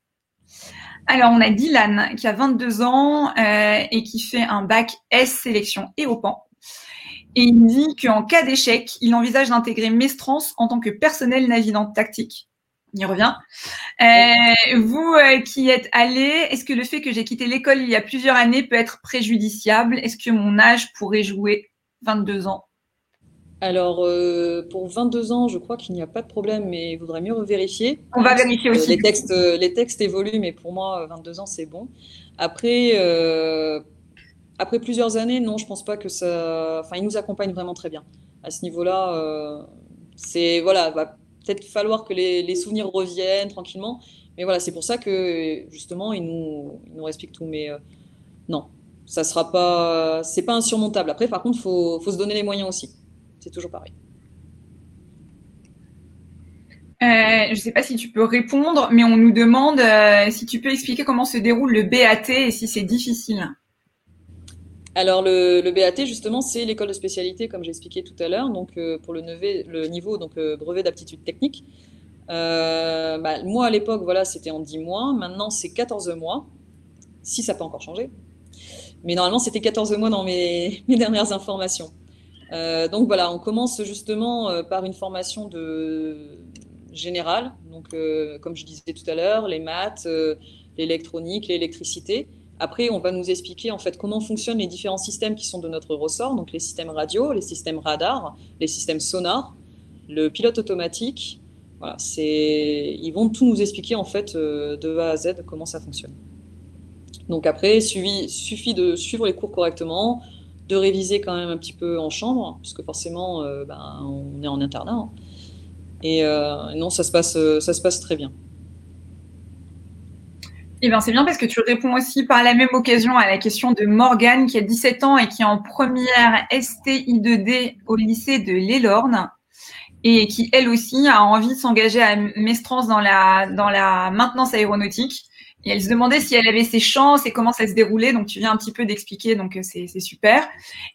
Alors, on a Dylan qui a 22 ans et qui fait un bac S sélection et au PAN. Et il dit qu'en cas d'échec, il envisage d'intégrer Mestrance en tant que personnel navigant tactique on y revient. Euh, vous euh, qui êtes allé, est-ce que le fait que j'ai quitté l'école il y a plusieurs années peut être préjudiciable? Est-ce que mon âge pourrait jouer 22 ans? Alors, euh, pour 22 ans, je crois qu'il n'y a pas de problème, mais il vaudrait mieux vérifier. On va vérifier aussi. Les textes, les textes évoluent, mais pour moi, 22 ans, c'est bon. Après, après plusieurs années, non, je pense pas que ça. Enfin, il nous accompagne vraiment très bien. À ce niveau-là, c'est. Voilà, peut-être falloir que les, souvenirs reviennent tranquillement. Mais voilà, c'est pour ça que justement, il nous, il nous explique tout. Mais euh, non, ça sera pas, c'est pas insurmontable. Après, par contre, faut, faut, se donner les moyens aussi. C'est toujours pareil. Euh, je ne sais pas si tu peux répondre, mais on nous demande euh, si tu peux expliquer comment se déroule le BAT et si c'est difficile. Alors le, BAT justement c'est l'école de spécialité comme j'ai expliqué tout à l'heure donc euh, pour le, niveau donc euh, brevet d'aptitude technique. Euh, bah, moi à l'époque voilà c'était en 10 mois maintenant c'est 14 mois si ça n'a pas encore changé mais normalement c'était 14 mois dans mes, mes dernières informations. donc voilà, on commence justement par une formation de générale, donc comme je disais tout à l'heure, les maths, l'électronique, l'électricité. Après, on va nous expliquer en fait comment fonctionnent les différents systèmes qui sont de notre ressort, donc les systèmes radio, les systèmes radar, les systèmes sonars, le pilote automatique. Voilà, c'est ils vont tout nous expliquer en fait euh, de A à Z comment ça fonctionne. Donc après, il suffit de suivre les cours correctement, de réviser quand même un petit peu en chambre, puisque forcément, euh, ben, on est en internat. Hein. Et euh, non, ça se passe, ça se passe très bien. Eh bien, c'est bien parce que tu réponds aussi par la même occasion à la question de Morgane, qui a 17 ans et qui est en première STI2D au lycée de l'Elorne et qui, elle aussi, a envie de s'engager à Mestrance dans la, dans la maintenance aéronautique. Et elle se demandait si elle avait ses chances et comment ça se déroulait. Donc, tu viens un petit peu d'expliquer, donc euh, c'est super.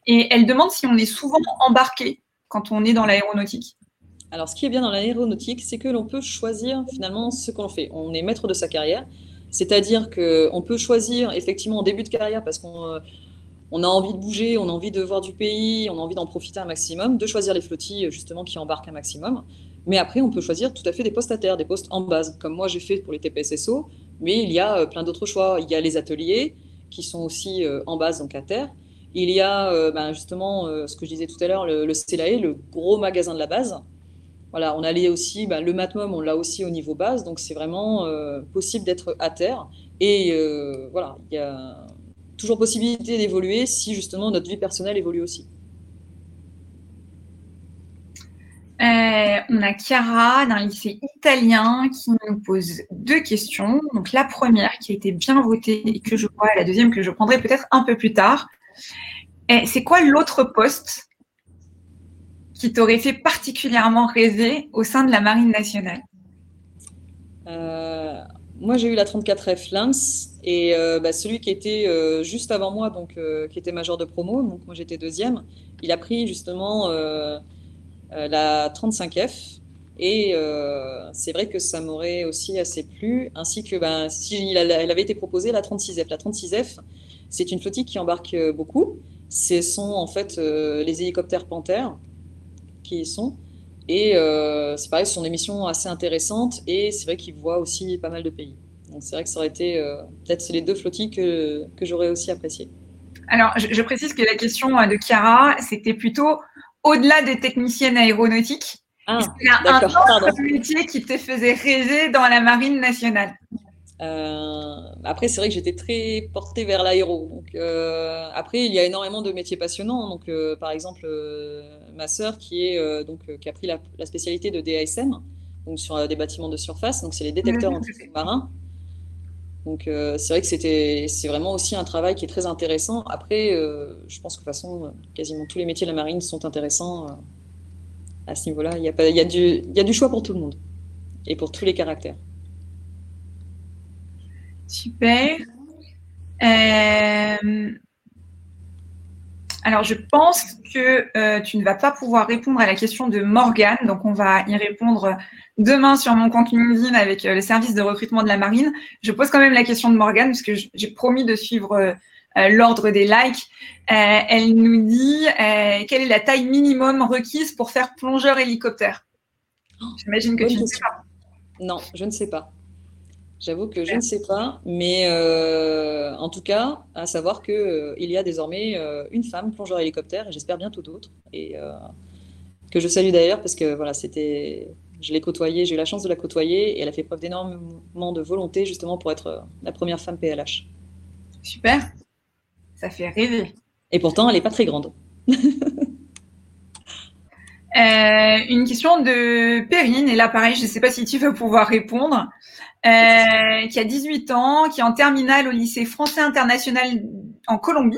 Et elle demande si on est souvent embarqué quand on est dans l'aéronautique. Alors, ce qui est bien dans l'aéronautique, c'est que l'on peut choisir finalement ce qu'on fait. On est maître de sa carrière. C'est-à-dire qu'on peut choisir effectivement en début de carrière parce qu'on euh, a envie de bouger, on a envie de voir du pays, on a envie d'en profiter un maximum, de choisir les flottilles justement qui embarquent un maximum. Mais après, on peut choisir tout à fait des postes à terre, des postes en base, comme moi j'ai fait pour les TPSSO. Mais il y a euh, plein d'autres choix. Il y a les ateliers qui sont aussi euh, en base, donc à terre. Il y a ben, justement ce que je disais tout à l'heure, le, le CELAE, le gros magasin de la base, voilà, on a aussi, bah, le matmum, on l'a aussi au niveau base, donc c'est vraiment euh, possible d'être à terre. Et euh, voilà, il y a toujours possibilité d'évoluer si justement notre vie personnelle évolue aussi. Euh, on a Chiara d'un lycée italien qui nous pose deux questions. Donc la première qui a été bien votée et que je vois, la deuxième que je prendrai peut-être un peu plus tard. C'est quoi l'autre poste qui t'aurait fait particulièrement rêver au sein de la Marine nationale euh, Moi, j'ai eu la 34F Lynx et euh, bah, celui qui était euh, juste avant moi, donc qui était major de promo, donc moi j'étais deuxième, il a pris justement la 35F. Et c'est vrai que ça m'aurait aussi assez plu, ainsi que ben, si elle avait été proposée la 36F. La 36F, c'est une flottille qui embarque beaucoup. Ce sont en fait les hélicoptères Panther qui y sont. Et euh, c'est pareil, ce sont des missions assez intéressantes et c'est vrai qu'ils voient aussi pas mal de pays. Donc c'est vrai que ça aurait été euh, peut-être les deux flottilles que, que j'aurais aussi apprécié. Alors, je, précise que la question euh, de Chiara, c'était plutôt au-delà des techniciennes aéronautiques. Ah, a un autre métier qui te faisait rêver dans la marine nationale euh, après, c'est vrai que j'étais très portée vers l'aéro. Donc, euh, après, il y a énormément de métiers passionnants. Donc, euh, par exemple, ma sœur qui est donc qui a pris la, spécialité de DASM, donc sur des bâtiments de surface. Donc, c'est les détecteurs anti-marins. Donc, c'est vrai que c'était, c'est vraiment aussi un travail qui est très intéressant. Après, je pense que de toute façon, quasiment tous les métiers de la marine sont intéressants à ce niveau-là. Il y a pas, il y a du, il y a du choix pour tout le monde et pour tous les caractères. Super. Euh, alors, je pense que euh, tu ne vas pas pouvoir répondre à la question de Morgane, donc on va y répondre demain sur mon compte LinkedIn avec euh, le service de recrutement de la marine. Je pose quand même la question de Morgane parce que j'ai promis de suivre l'ordre des likes. elle nous dit quelle est la taille minimum requise pour faire plongeur hélicoptère? J'imagine que tu ne sais pas. Non, je ne sais pas. J'avoue que je ne sais pas, mais euh, en tout cas, à savoir qu'il euh, il y a désormais euh, une femme plongeur hélicoptère, et j'espère bientôt d'autres, et que je salue d'ailleurs parce que voilà, c'était, je l'ai côtoyée, j'ai eu la chance de la côtoyer, et elle a fait preuve d'énormément de volonté justement pour être la première femme PLH. Super, ça fait rêver. Et pourtant, elle n'est pas très grande. une question de Perrine, et là pareil, je ne sais pas si tu vas pouvoir répondre. Euh, qui a 18 ans, qui est en terminale au lycée français international en Colombie.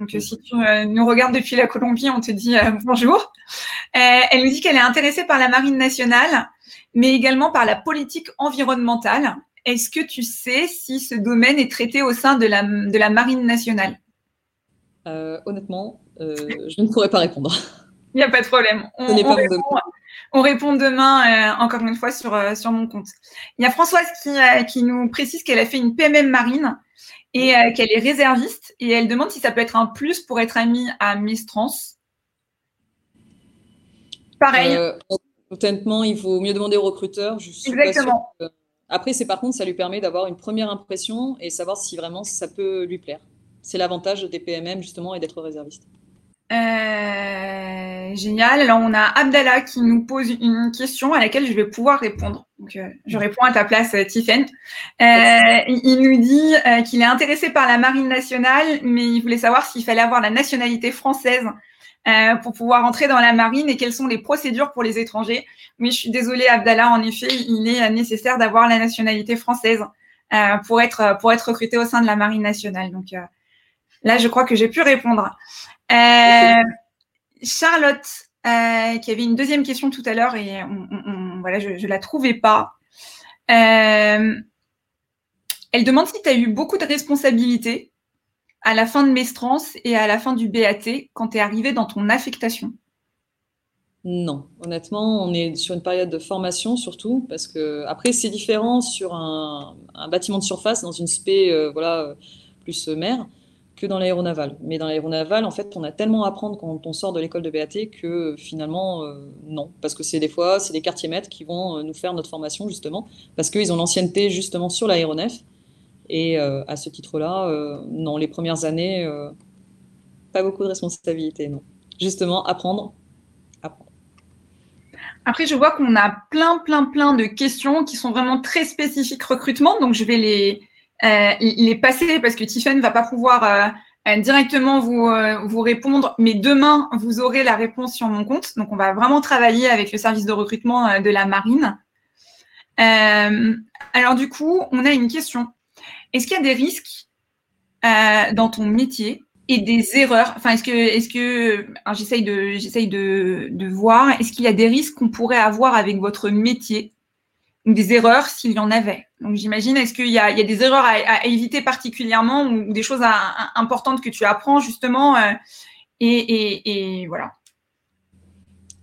Donc, si tu euh, nous regardes depuis la Colombie, on te dit euh, bonjour. elle nous dit qu'elle est intéressée par la marine nationale, mais également par la politique environnementale. Est-ce que tu sais si ce domaine est traité au sein de la, de la marine nationale? Honnêtement, je ne pourrais pas répondre. Il n'y a pas de problème. On, on répond demain, euh, encore une fois, sur, euh, sur mon compte. Il y a Françoise qui, euh, qui nous précise qu'elle a fait une PMM marine et qu'elle est réserviste et elle demande si ça peut être un plus pour être amie à Miss Trans. Pareil. honnêtement, il faut mieux demander au recruteur. Exactement. Après, c'est par contre, ça lui permet d'avoir une première impression et savoir si vraiment ça peut lui plaire. C'est l'avantage des PMM justement et d'être réserviste. Euh, génial. Alors, on a Abdallah qui nous pose une question à laquelle je vais pouvoir répondre. Donc, euh, je réponds à ta place, euh, Tiffen. il nous dit qu'il est intéressé par la marine nationale, mais il voulait savoir s'il fallait avoir la nationalité française pour pouvoir entrer dans la marine et quelles sont les procédures pour les étrangers. Mais je suis désolée, Abdallah, en effet, il est nécessaire d'avoir la nationalité française pour être pour être recruté au sein de la marine nationale. Donc là, je crois que j'ai pu répondre. Euh, Charlotte, euh, qui avait une deuxième question tout à l'heure et voilà, je ne la trouvais pas. Euh, elle demande si tu as eu beaucoup de responsabilités à la fin de Mestrance et à la fin du BAT quand tu es arrivé dans ton affectation. Non, honnêtement, on est sur une période de formation surtout, parce que après c'est différent sur un, bâtiment de surface dans une spé voilà, plus mer que dans l'aéronaval. Mais dans l'aéronaval, en fait, on a tellement à apprendre quand on sort de l'école de BAT que finalement, euh, non. Parce que c'est des fois, c'est des quartiers maîtres qui vont euh, nous faire notre formation, justement, parce qu'ils ont l'ancienneté, justement, sur l'aéronef. Et euh, à ce titre-là, non, les premières années, pas beaucoup de responsabilités, non. Justement, apprendre. Après, je vois qu'on a plein, plein, plein de questions qui sont vraiment très spécifiques recrutement, donc je vais les euh, il est passé parce que Tiffen ne va pas pouvoir euh, euh, directement vous, répondre, mais demain, vous aurez la réponse sur mon compte. Donc, on va vraiment travailler avec le service de recrutement de la marine. alors, du coup, on a une question. Est-ce qu'il y a des risques dans ton métier et des erreurs? Enfin, est-ce que, est-ce que, j'essaye de, de, voir, est-ce qu'il y a des risques qu'on pourrait avoir avec votre métier? Des erreurs s'il y en avait. Donc j'imagine, est-ce qu'il y, a des erreurs à, éviter particulièrement ou, des choses importantes que tu apprends justement euh, et, voilà.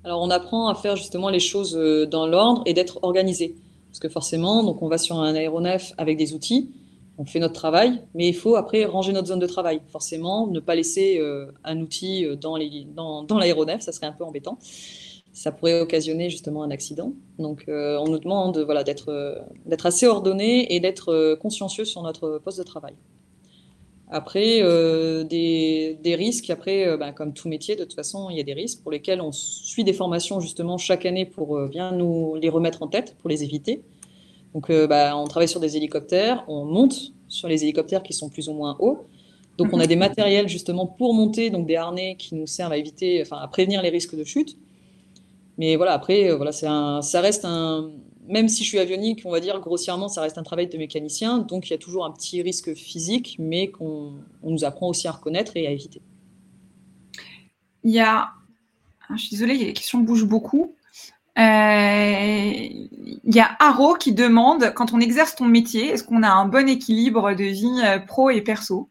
Alors on apprend à faire justement les choses euh, dans l'ordre et d'être organisé. Parce que forcément, donc on va sur un aéronef avec des outils, on fait notre travail, mais il faut après ranger notre zone de travail. Forcément, ne pas laisser euh, un outil dans l'aéronef, ça serait un peu embêtant ça pourrait occasionner justement un accident. Donc, euh, on nous demande voilà, d'être, euh, d'être assez ordonné et d'être euh, consciencieux sur notre poste de travail. Après, des, des, risques, après, ben, comme tout métier, de toute façon, il y a des risques pour lesquels on suit des formations justement chaque année pour bien nous les remettre en tête, pour les éviter. Donc, ben, on travaille sur des hélicoptères, on monte sur les hélicoptères qui sont plus ou moins hauts. Donc, on a des matériels justement pour monter, donc des harnais qui nous servent à éviter, enfin, à prévenir les risques de chute. Mais voilà, après, euh, voilà, un, ça reste un. Même si je suis avionique, on va dire grossièrement, ça reste un travail de mécanicien. Donc il y a toujours un petit risque physique, mais qu'on nous apprend aussi à reconnaître et à éviter. Il y a. Ah, je suis désolée, les questions bougent beaucoup. Euh, il y a Haro qui demande quand on exerce ton métier, est-ce qu'on a un bon équilibre de vie euh, pro et perso?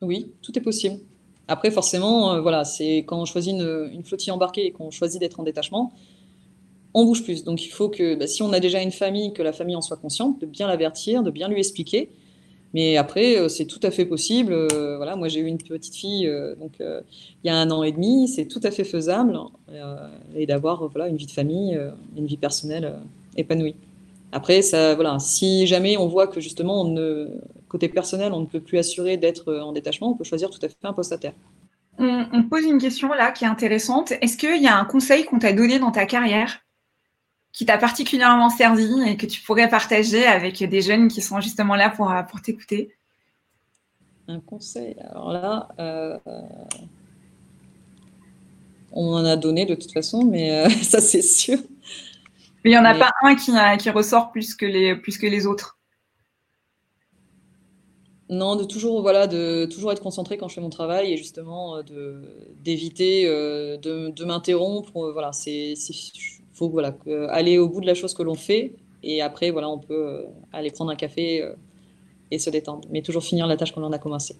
Oui, tout est possible. Après, forcément, euh, voilà, c'est quand on choisit une, flottille embarquée et qu'on choisit d'être en détachement, on bouge plus. Donc, il faut que, bah, si on a déjà une famille, que la famille en soit consciente, de bien l'avertir, de bien lui expliquer. Mais après, euh, c'est tout à fait possible. Euh, voilà, moi, j'ai eu une petite fille, donc il y a un an et demi, c'est tout à fait faisable et d'avoir voilà une vie de famille, une vie personnelle épanouie. Après, ça, voilà, si jamais on voit que justement, on ne, côté personnel, on ne peut plus assurer d'être en détachement, on peut choisir tout à fait un poste à terre. On, pose une question là qui est intéressante. Est-ce qu'il y a un conseil qu'on t'a donné dans ta carrière qui t'a particulièrement servi et que tu pourrais partager avec des jeunes qui sont justement là pour, pour t'écouter? Un conseil, alors là, euh, on en a donné de toute façon, mais euh, ça c'est sûr. Mais il n'y en a pas un qui, qui, ressort plus que les, plus que les autres. Non, de toujours, voilà, de toujours être concentré quand je fais mon travail et justement euh, d'éviter euh, de, de m'interrompre. Euh, voilà, faut voilà, aller au bout de la chose que l'on fait et après, voilà, on peut aller prendre un café et se détendre, mais toujours finir la tâche qu'on en a commencé.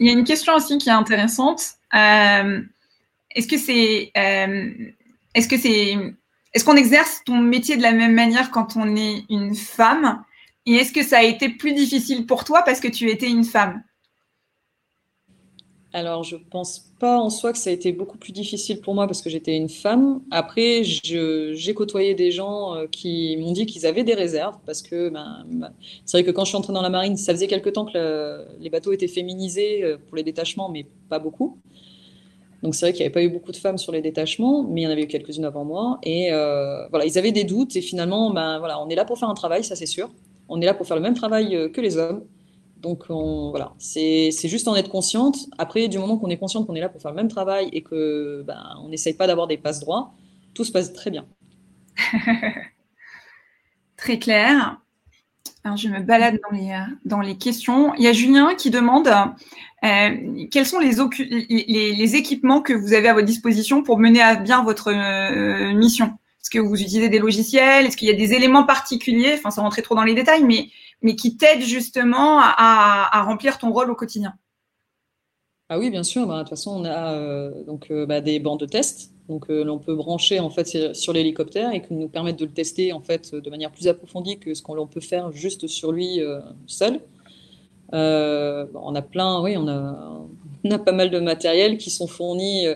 Il y a une question aussi qui est intéressante. est-ce que c'est, est-ce que c'est est-ce qu'on exerce ton métier de la même manière quand on est une femme? Et est-ce que ça a été plus difficile pour toi parce que tu étais une femme? Alors, je pense pas en soi que ça a été beaucoup plus difficile pour moi parce que j'étais une femme. Après, j'ai côtoyé des gens euh, qui m'ont dit qu'ils avaient des réserves parce que ben, ben, c'est vrai que quand je suis entrée dans la marine, ça faisait quelque temps que les bateaux étaient féminisés euh, pour les détachements, mais pas beaucoup. Donc c'est vrai qu'il n'y avait pas eu beaucoup de femmes sur les détachements, mais il y en avait eu quelques-unes avant moi. Et euh, voilà, ils avaient des doutes et finalement, ben, voilà, on est là pour faire un travail, ça c'est sûr. On est là pour faire le même travail que les hommes. Donc voilà, c'est juste en être consciente. Après, du moment qu'on est consciente qu'on est là pour faire le même travail et que ben, on n'essaye pas d'avoir des passes droits, tout se passe très bien. très clair. Alors, je me balade dans les, dans les questions. Il y a Julien qui demande euh, quels sont les, équipements que vous avez à votre disposition pour mener à bien votre euh, mission? Est-ce que vous utilisez des logiciels? Est-ce qu'il y a des éléments particuliers? Enfin, sans rentrer trop dans les détails, mais mais qui t'aide justement à, remplir ton rôle au quotidien. Ah oui, bien sûr. Bah, de toute façon, on a euh, donc euh, bah, des bancs de test. Donc, euh, l'on peut brancher en fait sur l'hélicoptère et qui nous permettent de le tester en fait de manière plus approfondie que ce qu'on peut faire juste sur lui seul. on a plein, oui, on on a pas mal de matériel qui sont fournis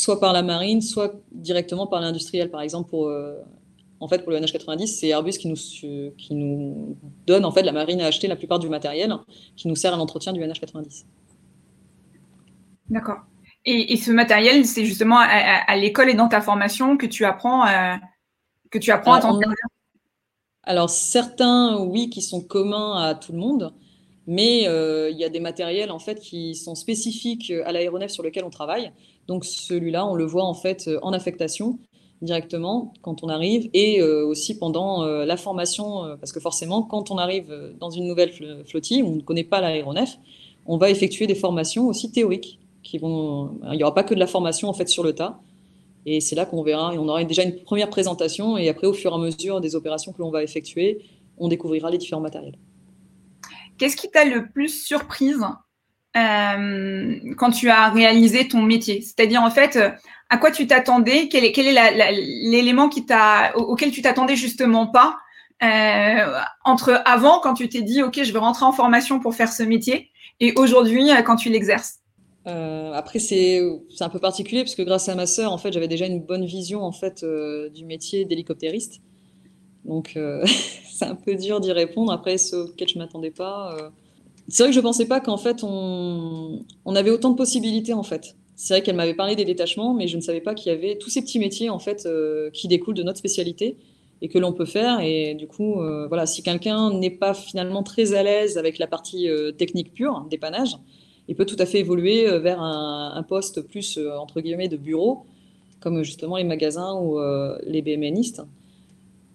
soit par la marine, soit directement par l'industriel, par exemple pour en fait, pour le NH90, c'est Airbus qui nous, qui nous donne, en fait, la marine à acheter la plupart du matériel qui nous sert à l'entretien du NH90. D'accord. Et, ce matériel, c'est justement à, l'école et dans ta formation que tu apprends, euh, que tu apprends à t'en Alors, certains, oui, qui sont communs à tout le monde, mais euh, il y a des matériels, en fait, qui sont spécifiques à l'aéronef sur lequel on travaille. Donc, celui-là, on le voit, en fait, en affectation directement quand on arrive et euh, aussi pendant euh, la formation, euh, parce que forcément, quand on arrive dans une nouvelle flottille, on ne connaît pas l'aéronef, on va effectuer des formations aussi théoriques. Qui vont... Il n'y aura pas que de la formation en fait sur le tas. Et c'est là qu'on verra, et on aura déjà une première présentation, et après, au fur et à mesure des opérations que l'on va effectuer, on découvrira les différents matériels. Qu'est-ce qui t'a le plus surprise? Quand tu as réalisé ton métier C'est-à-dire, en fait, à quoi tu t'attendais? Quel est, l'élément auquel tu t'attendais justement pas euh, entre avant, quand tu t'es dit, OK, je vais rentrer en formation pour faire ce métier, et aujourd'hui, euh, quand tu l'exerces? Euh, après, c'est un peu particulier parce que grâce à ma sœur, en fait, j'avais déjà une bonne vision en fait du métier d'hélicoptériste. Donc, c'est un peu dur d'y répondre. Après, ce auquel je m'attendais pas. C'est vrai que je pensais pas qu'en fait on, avait autant de possibilités en fait c'est vrai qu'elle m'avait parlé des détachements, mais je ne savais pas qu'il y avait tous ces petits métiers en fait euh, qui découlent de notre spécialité et que l'on peut faire. Et du coup, euh, voilà, si quelqu'un n'est pas finalement très à l'aise avec la partie euh, technique pure, dépannage, il peut tout à fait évoluer vers un, poste plus entre guillemets de bureau, comme justement les magasins ou les BMNistes.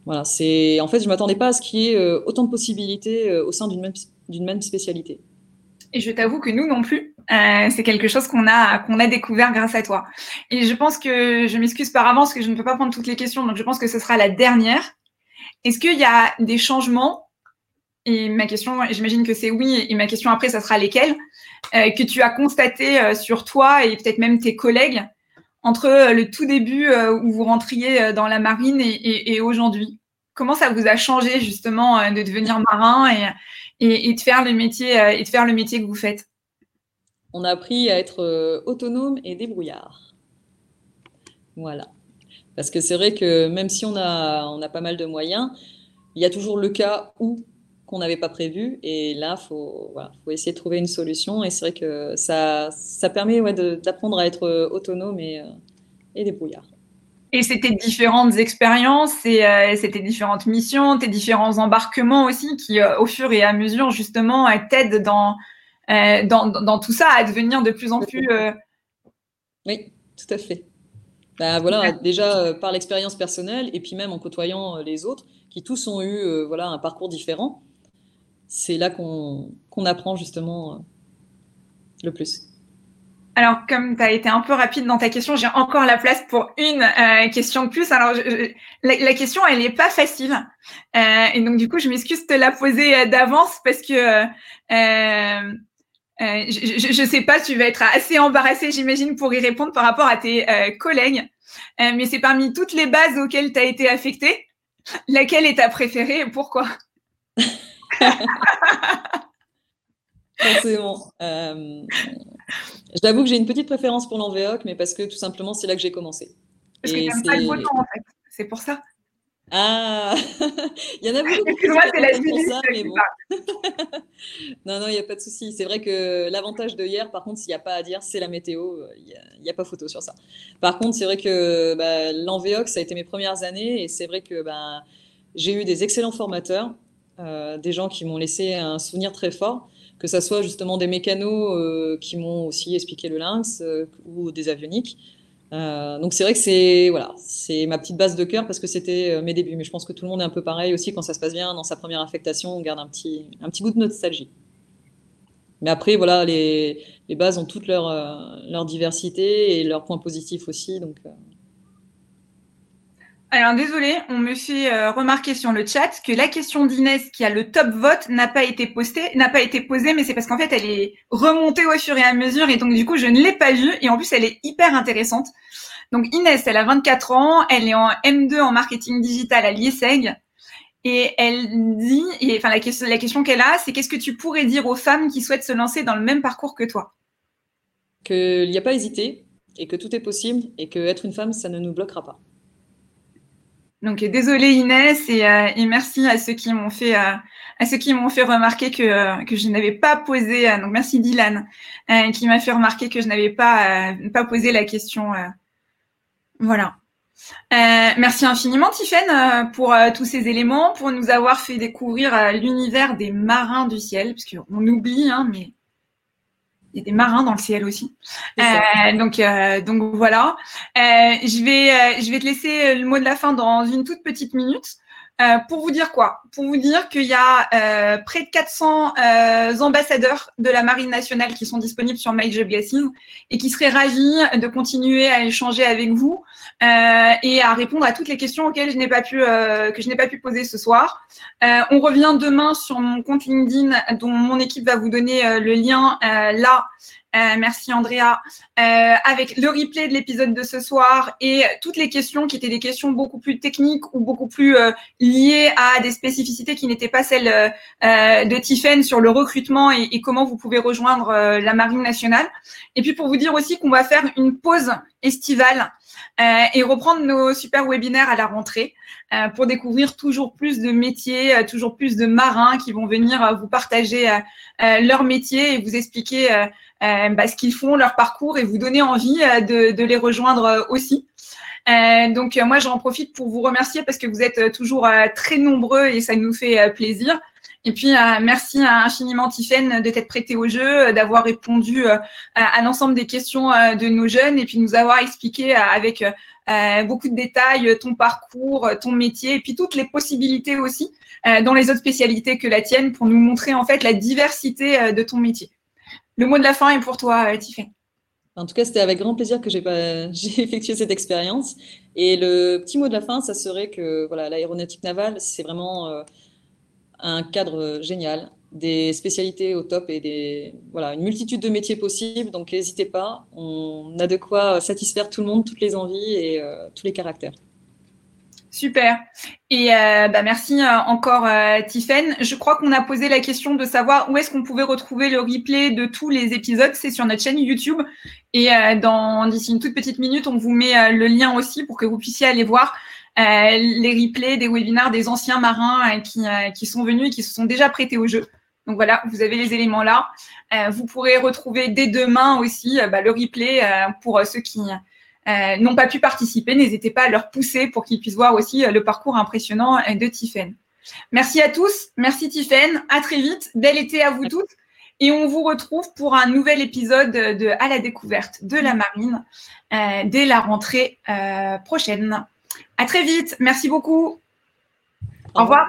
Voilà, c'est en fait, je m'attendais pas à ce qu'il y ait autant de possibilités au sein d'une même, même spécialité. Et je t'avoue que nous non plus. Euh, c'est quelque chose qu'on a a découvert grâce à toi. Et je pense que je m'excuse par avance que je ne peux pas prendre toutes les questions, donc je pense que ce sera la dernière. Est-ce qu'il y a des changements? Et ma question, j'imagine que c'est oui. Et ma question après, ça sera lesquels euh, que tu as constaté euh, sur toi et peut-être même tes collègues entre le tout début où vous rentriez dans la marine et, et aujourd'hui? Comment ça vous a changé justement de devenir marin et, et, de faire le métier euh, de faire le métier que vous faites On a appris à être euh, autonome et débrouillard. Voilà. Parce que c'est vrai que même si on a, on a pas mal de moyens, il y a toujours le cas où qu'on n'avait pas prévu. Et là, il faut, faut, essayer de trouver une solution. Et c'est vrai que ça, ça permet ouais, d'apprendre à être euh, autonome et, et débrouillard. Et c'était différentes expériences, et euh, c'était différentes missions, tes différents embarquements aussi qui, euh, au fur et à mesure, justement, euh, t'aident dans, dans, dans, tout ça à devenir de plus en plus. Oui, tout à fait. Bah, voilà, déjà par l'expérience personnelle et puis même en côtoyant les autres qui tous ont eu voilà, un parcours différent, c'est là qu'on apprend justement le plus. Alors, comme tu as été un peu rapide dans ta question, j'ai encore la place pour une euh, question de plus. Alors, la, question, elle n'est pas facile. Euh, et donc, du coup, je m'excuse de te la poser euh, d'avance parce que je ne sais pas, tu vas être assez embarrassé, j'imagine, pour y répondre par rapport à tes collègues. mais c'est parmi toutes les bases auxquelles tu as été affecté, laquelle est ta préférée et pourquoi? J'avoue que j'ai une petite préférence pour l'envéoc, mais parce que tout simplement, c'est là que j'ai commencé. Parce que tu pas le beau temps, en fait. C'est pour ça. Ah, il y en a beaucoup qui moi c'est la pour ça, mais bon. non, non, il n'y a pas de souci. C'est vrai que l'avantage de hier, par contre, s'il n'y a pas à dire, c'est la météo. Il n'y a, pas photo sur ça. Par contre, c'est vrai que bah, l'envéoc, ça a été mes premières années, et c'est vrai que bah, j'ai eu des excellents formateurs, euh, des gens qui m'ont laissé un souvenir très fort que ce soit justement des mécanos euh, qui m'ont aussi expliqué le lynx euh, ou des avioniques. Euh, donc c'est vrai que c'est voilà, ma petite base de cœur parce que c'était mes débuts. Mais je pense que tout le monde est un peu pareil aussi quand ça se passe bien dans sa première affectation, on garde un petit un petit goût de nostalgie. Mais après voilà, les, les bases ont toutes leur leur diversité et leurs points positifs aussi. Donc alors désolé, on me fait euh, remarquer sur le chat que la question d'Inès qui a le top vote n'a pas été postée, n'a pas été posée, mais c'est parce qu'en fait elle est remontée au fur et à mesure et donc du coup je ne l'ai pas vue et en plus elle est hyper intéressante. Donc Inès, elle a 24 ans, elle est en M2 en marketing digital à l'IESEG et elle dit, et enfin la question, qu'elle a, c'est qu'est-ce que tu pourrais dire aux femmes qui souhaitent se lancer dans le même parcours que toi? Qu'il n'y a pas à hésiter et que tout est possible et que être une femme, ça ne nous bloquera pas. Donc désolée Inès euh, et, merci à ceux qui m'ont fait euh, à ceux qui m'ont fait remarquer que euh, que je n'avais pas posé donc merci Dylan qui m'a fait remarquer que je n'avais pas pas posé la question voilà. merci infiniment Tiffaine pour tous ces éléments pour nous avoir fait découvrir l'univers des marins du ciel parce qu'on oublie hein, mais y a des marins dans le ciel aussi. Euh, donc, euh, donc voilà. Euh, je vais, je vais te laisser le mot de la fin dans une toute petite minute. Euh, pour vous dire quoi? Pour vous dire qu'il y a euh, près de 400 euh, ambassadeurs de la Marine nationale qui sont disponibles sur My Job et qui seraient ravis de continuer à échanger avec vous et à répondre à toutes les questions auxquelles je n'ai pas pu que je n'ai pas pu poser ce soir. on revient demain sur mon compte LinkedIn dont mon équipe va vous donner le lien là euh, merci Andrea. Euh, avec le replay de l'épisode de ce soir et toutes les questions qui étaient des questions beaucoup plus techniques ou beaucoup plus euh, liées à des spécificités qui n'étaient pas celles de Tiffen sur le recrutement et comment vous pouvez rejoindre la Marine nationale. Et puis pour vous dire aussi qu'on va faire une pause estivale et reprendre nos super webinaires à la rentrée pour découvrir toujours plus de métiers, toujours plus de marins qui vont venir vous partager leur métier et vous expliquer euh, bah, ce qu'ils font, leur parcours et vous donner envie euh, de, les rejoindre euh, aussi. Euh, donc moi j'en profite pour vous remercier parce que vous êtes toujours très nombreux et ça nous fait plaisir. Et puis merci infiniment Tiffaine de t'être prêté au jeu, d'avoir répondu à l'ensemble des questions de nos jeunes et puis nous avoir expliqué avec beaucoup de détails ton parcours, ton métier et puis toutes les possibilités aussi dans les autres spécialités que la tienne pour nous montrer en fait la diversité de ton métier. Le mot de la fin est pour toi, euh, Tiffany. En tout cas, c'était avec grand plaisir que j'ai effectué cette expérience. Et le petit mot de la fin, ça serait que voilà, l'aéronautique navale, c'est vraiment euh, un cadre génial, des spécialités au top et des, voilà, une multitude de métiers possibles. Donc, n'hésitez pas, on a de quoi satisfaire tout le monde, toutes les envies et euh, tous les caractères. Super. Et euh, bah merci euh, encore euh, Je crois qu'on a posé la question de savoir où est-ce qu'on pouvait retrouver le replay de tous les épisodes. C'est sur notre chaîne YouTube. Et euh, dans d'ici une toute petite minute, on vous met le lien aussi pour que vous puissiez aller voir les replays des webinaires des anciens marins qui, qui sont venus et qui se sont déjà prêtés au jeu. Donc voilà, vous avez les éléments là. vous pourrez retrouver dès demain aussi bah, le replay pour ceux qui euh, n'ont pas pu participer, n'hésitez pas à leur pousser pour qu'ils puissent voir aussi euh, le parcours impressionnant euh, de Tiffen. Merci à tous, merci Tiffen, à très vite, bel été à vous toutes. Et on vous retrouve pour un nouvel épisode de À la découverte de la marine dès la rentrée prochaine. À très vite. Merci beaucoup. Au revoir.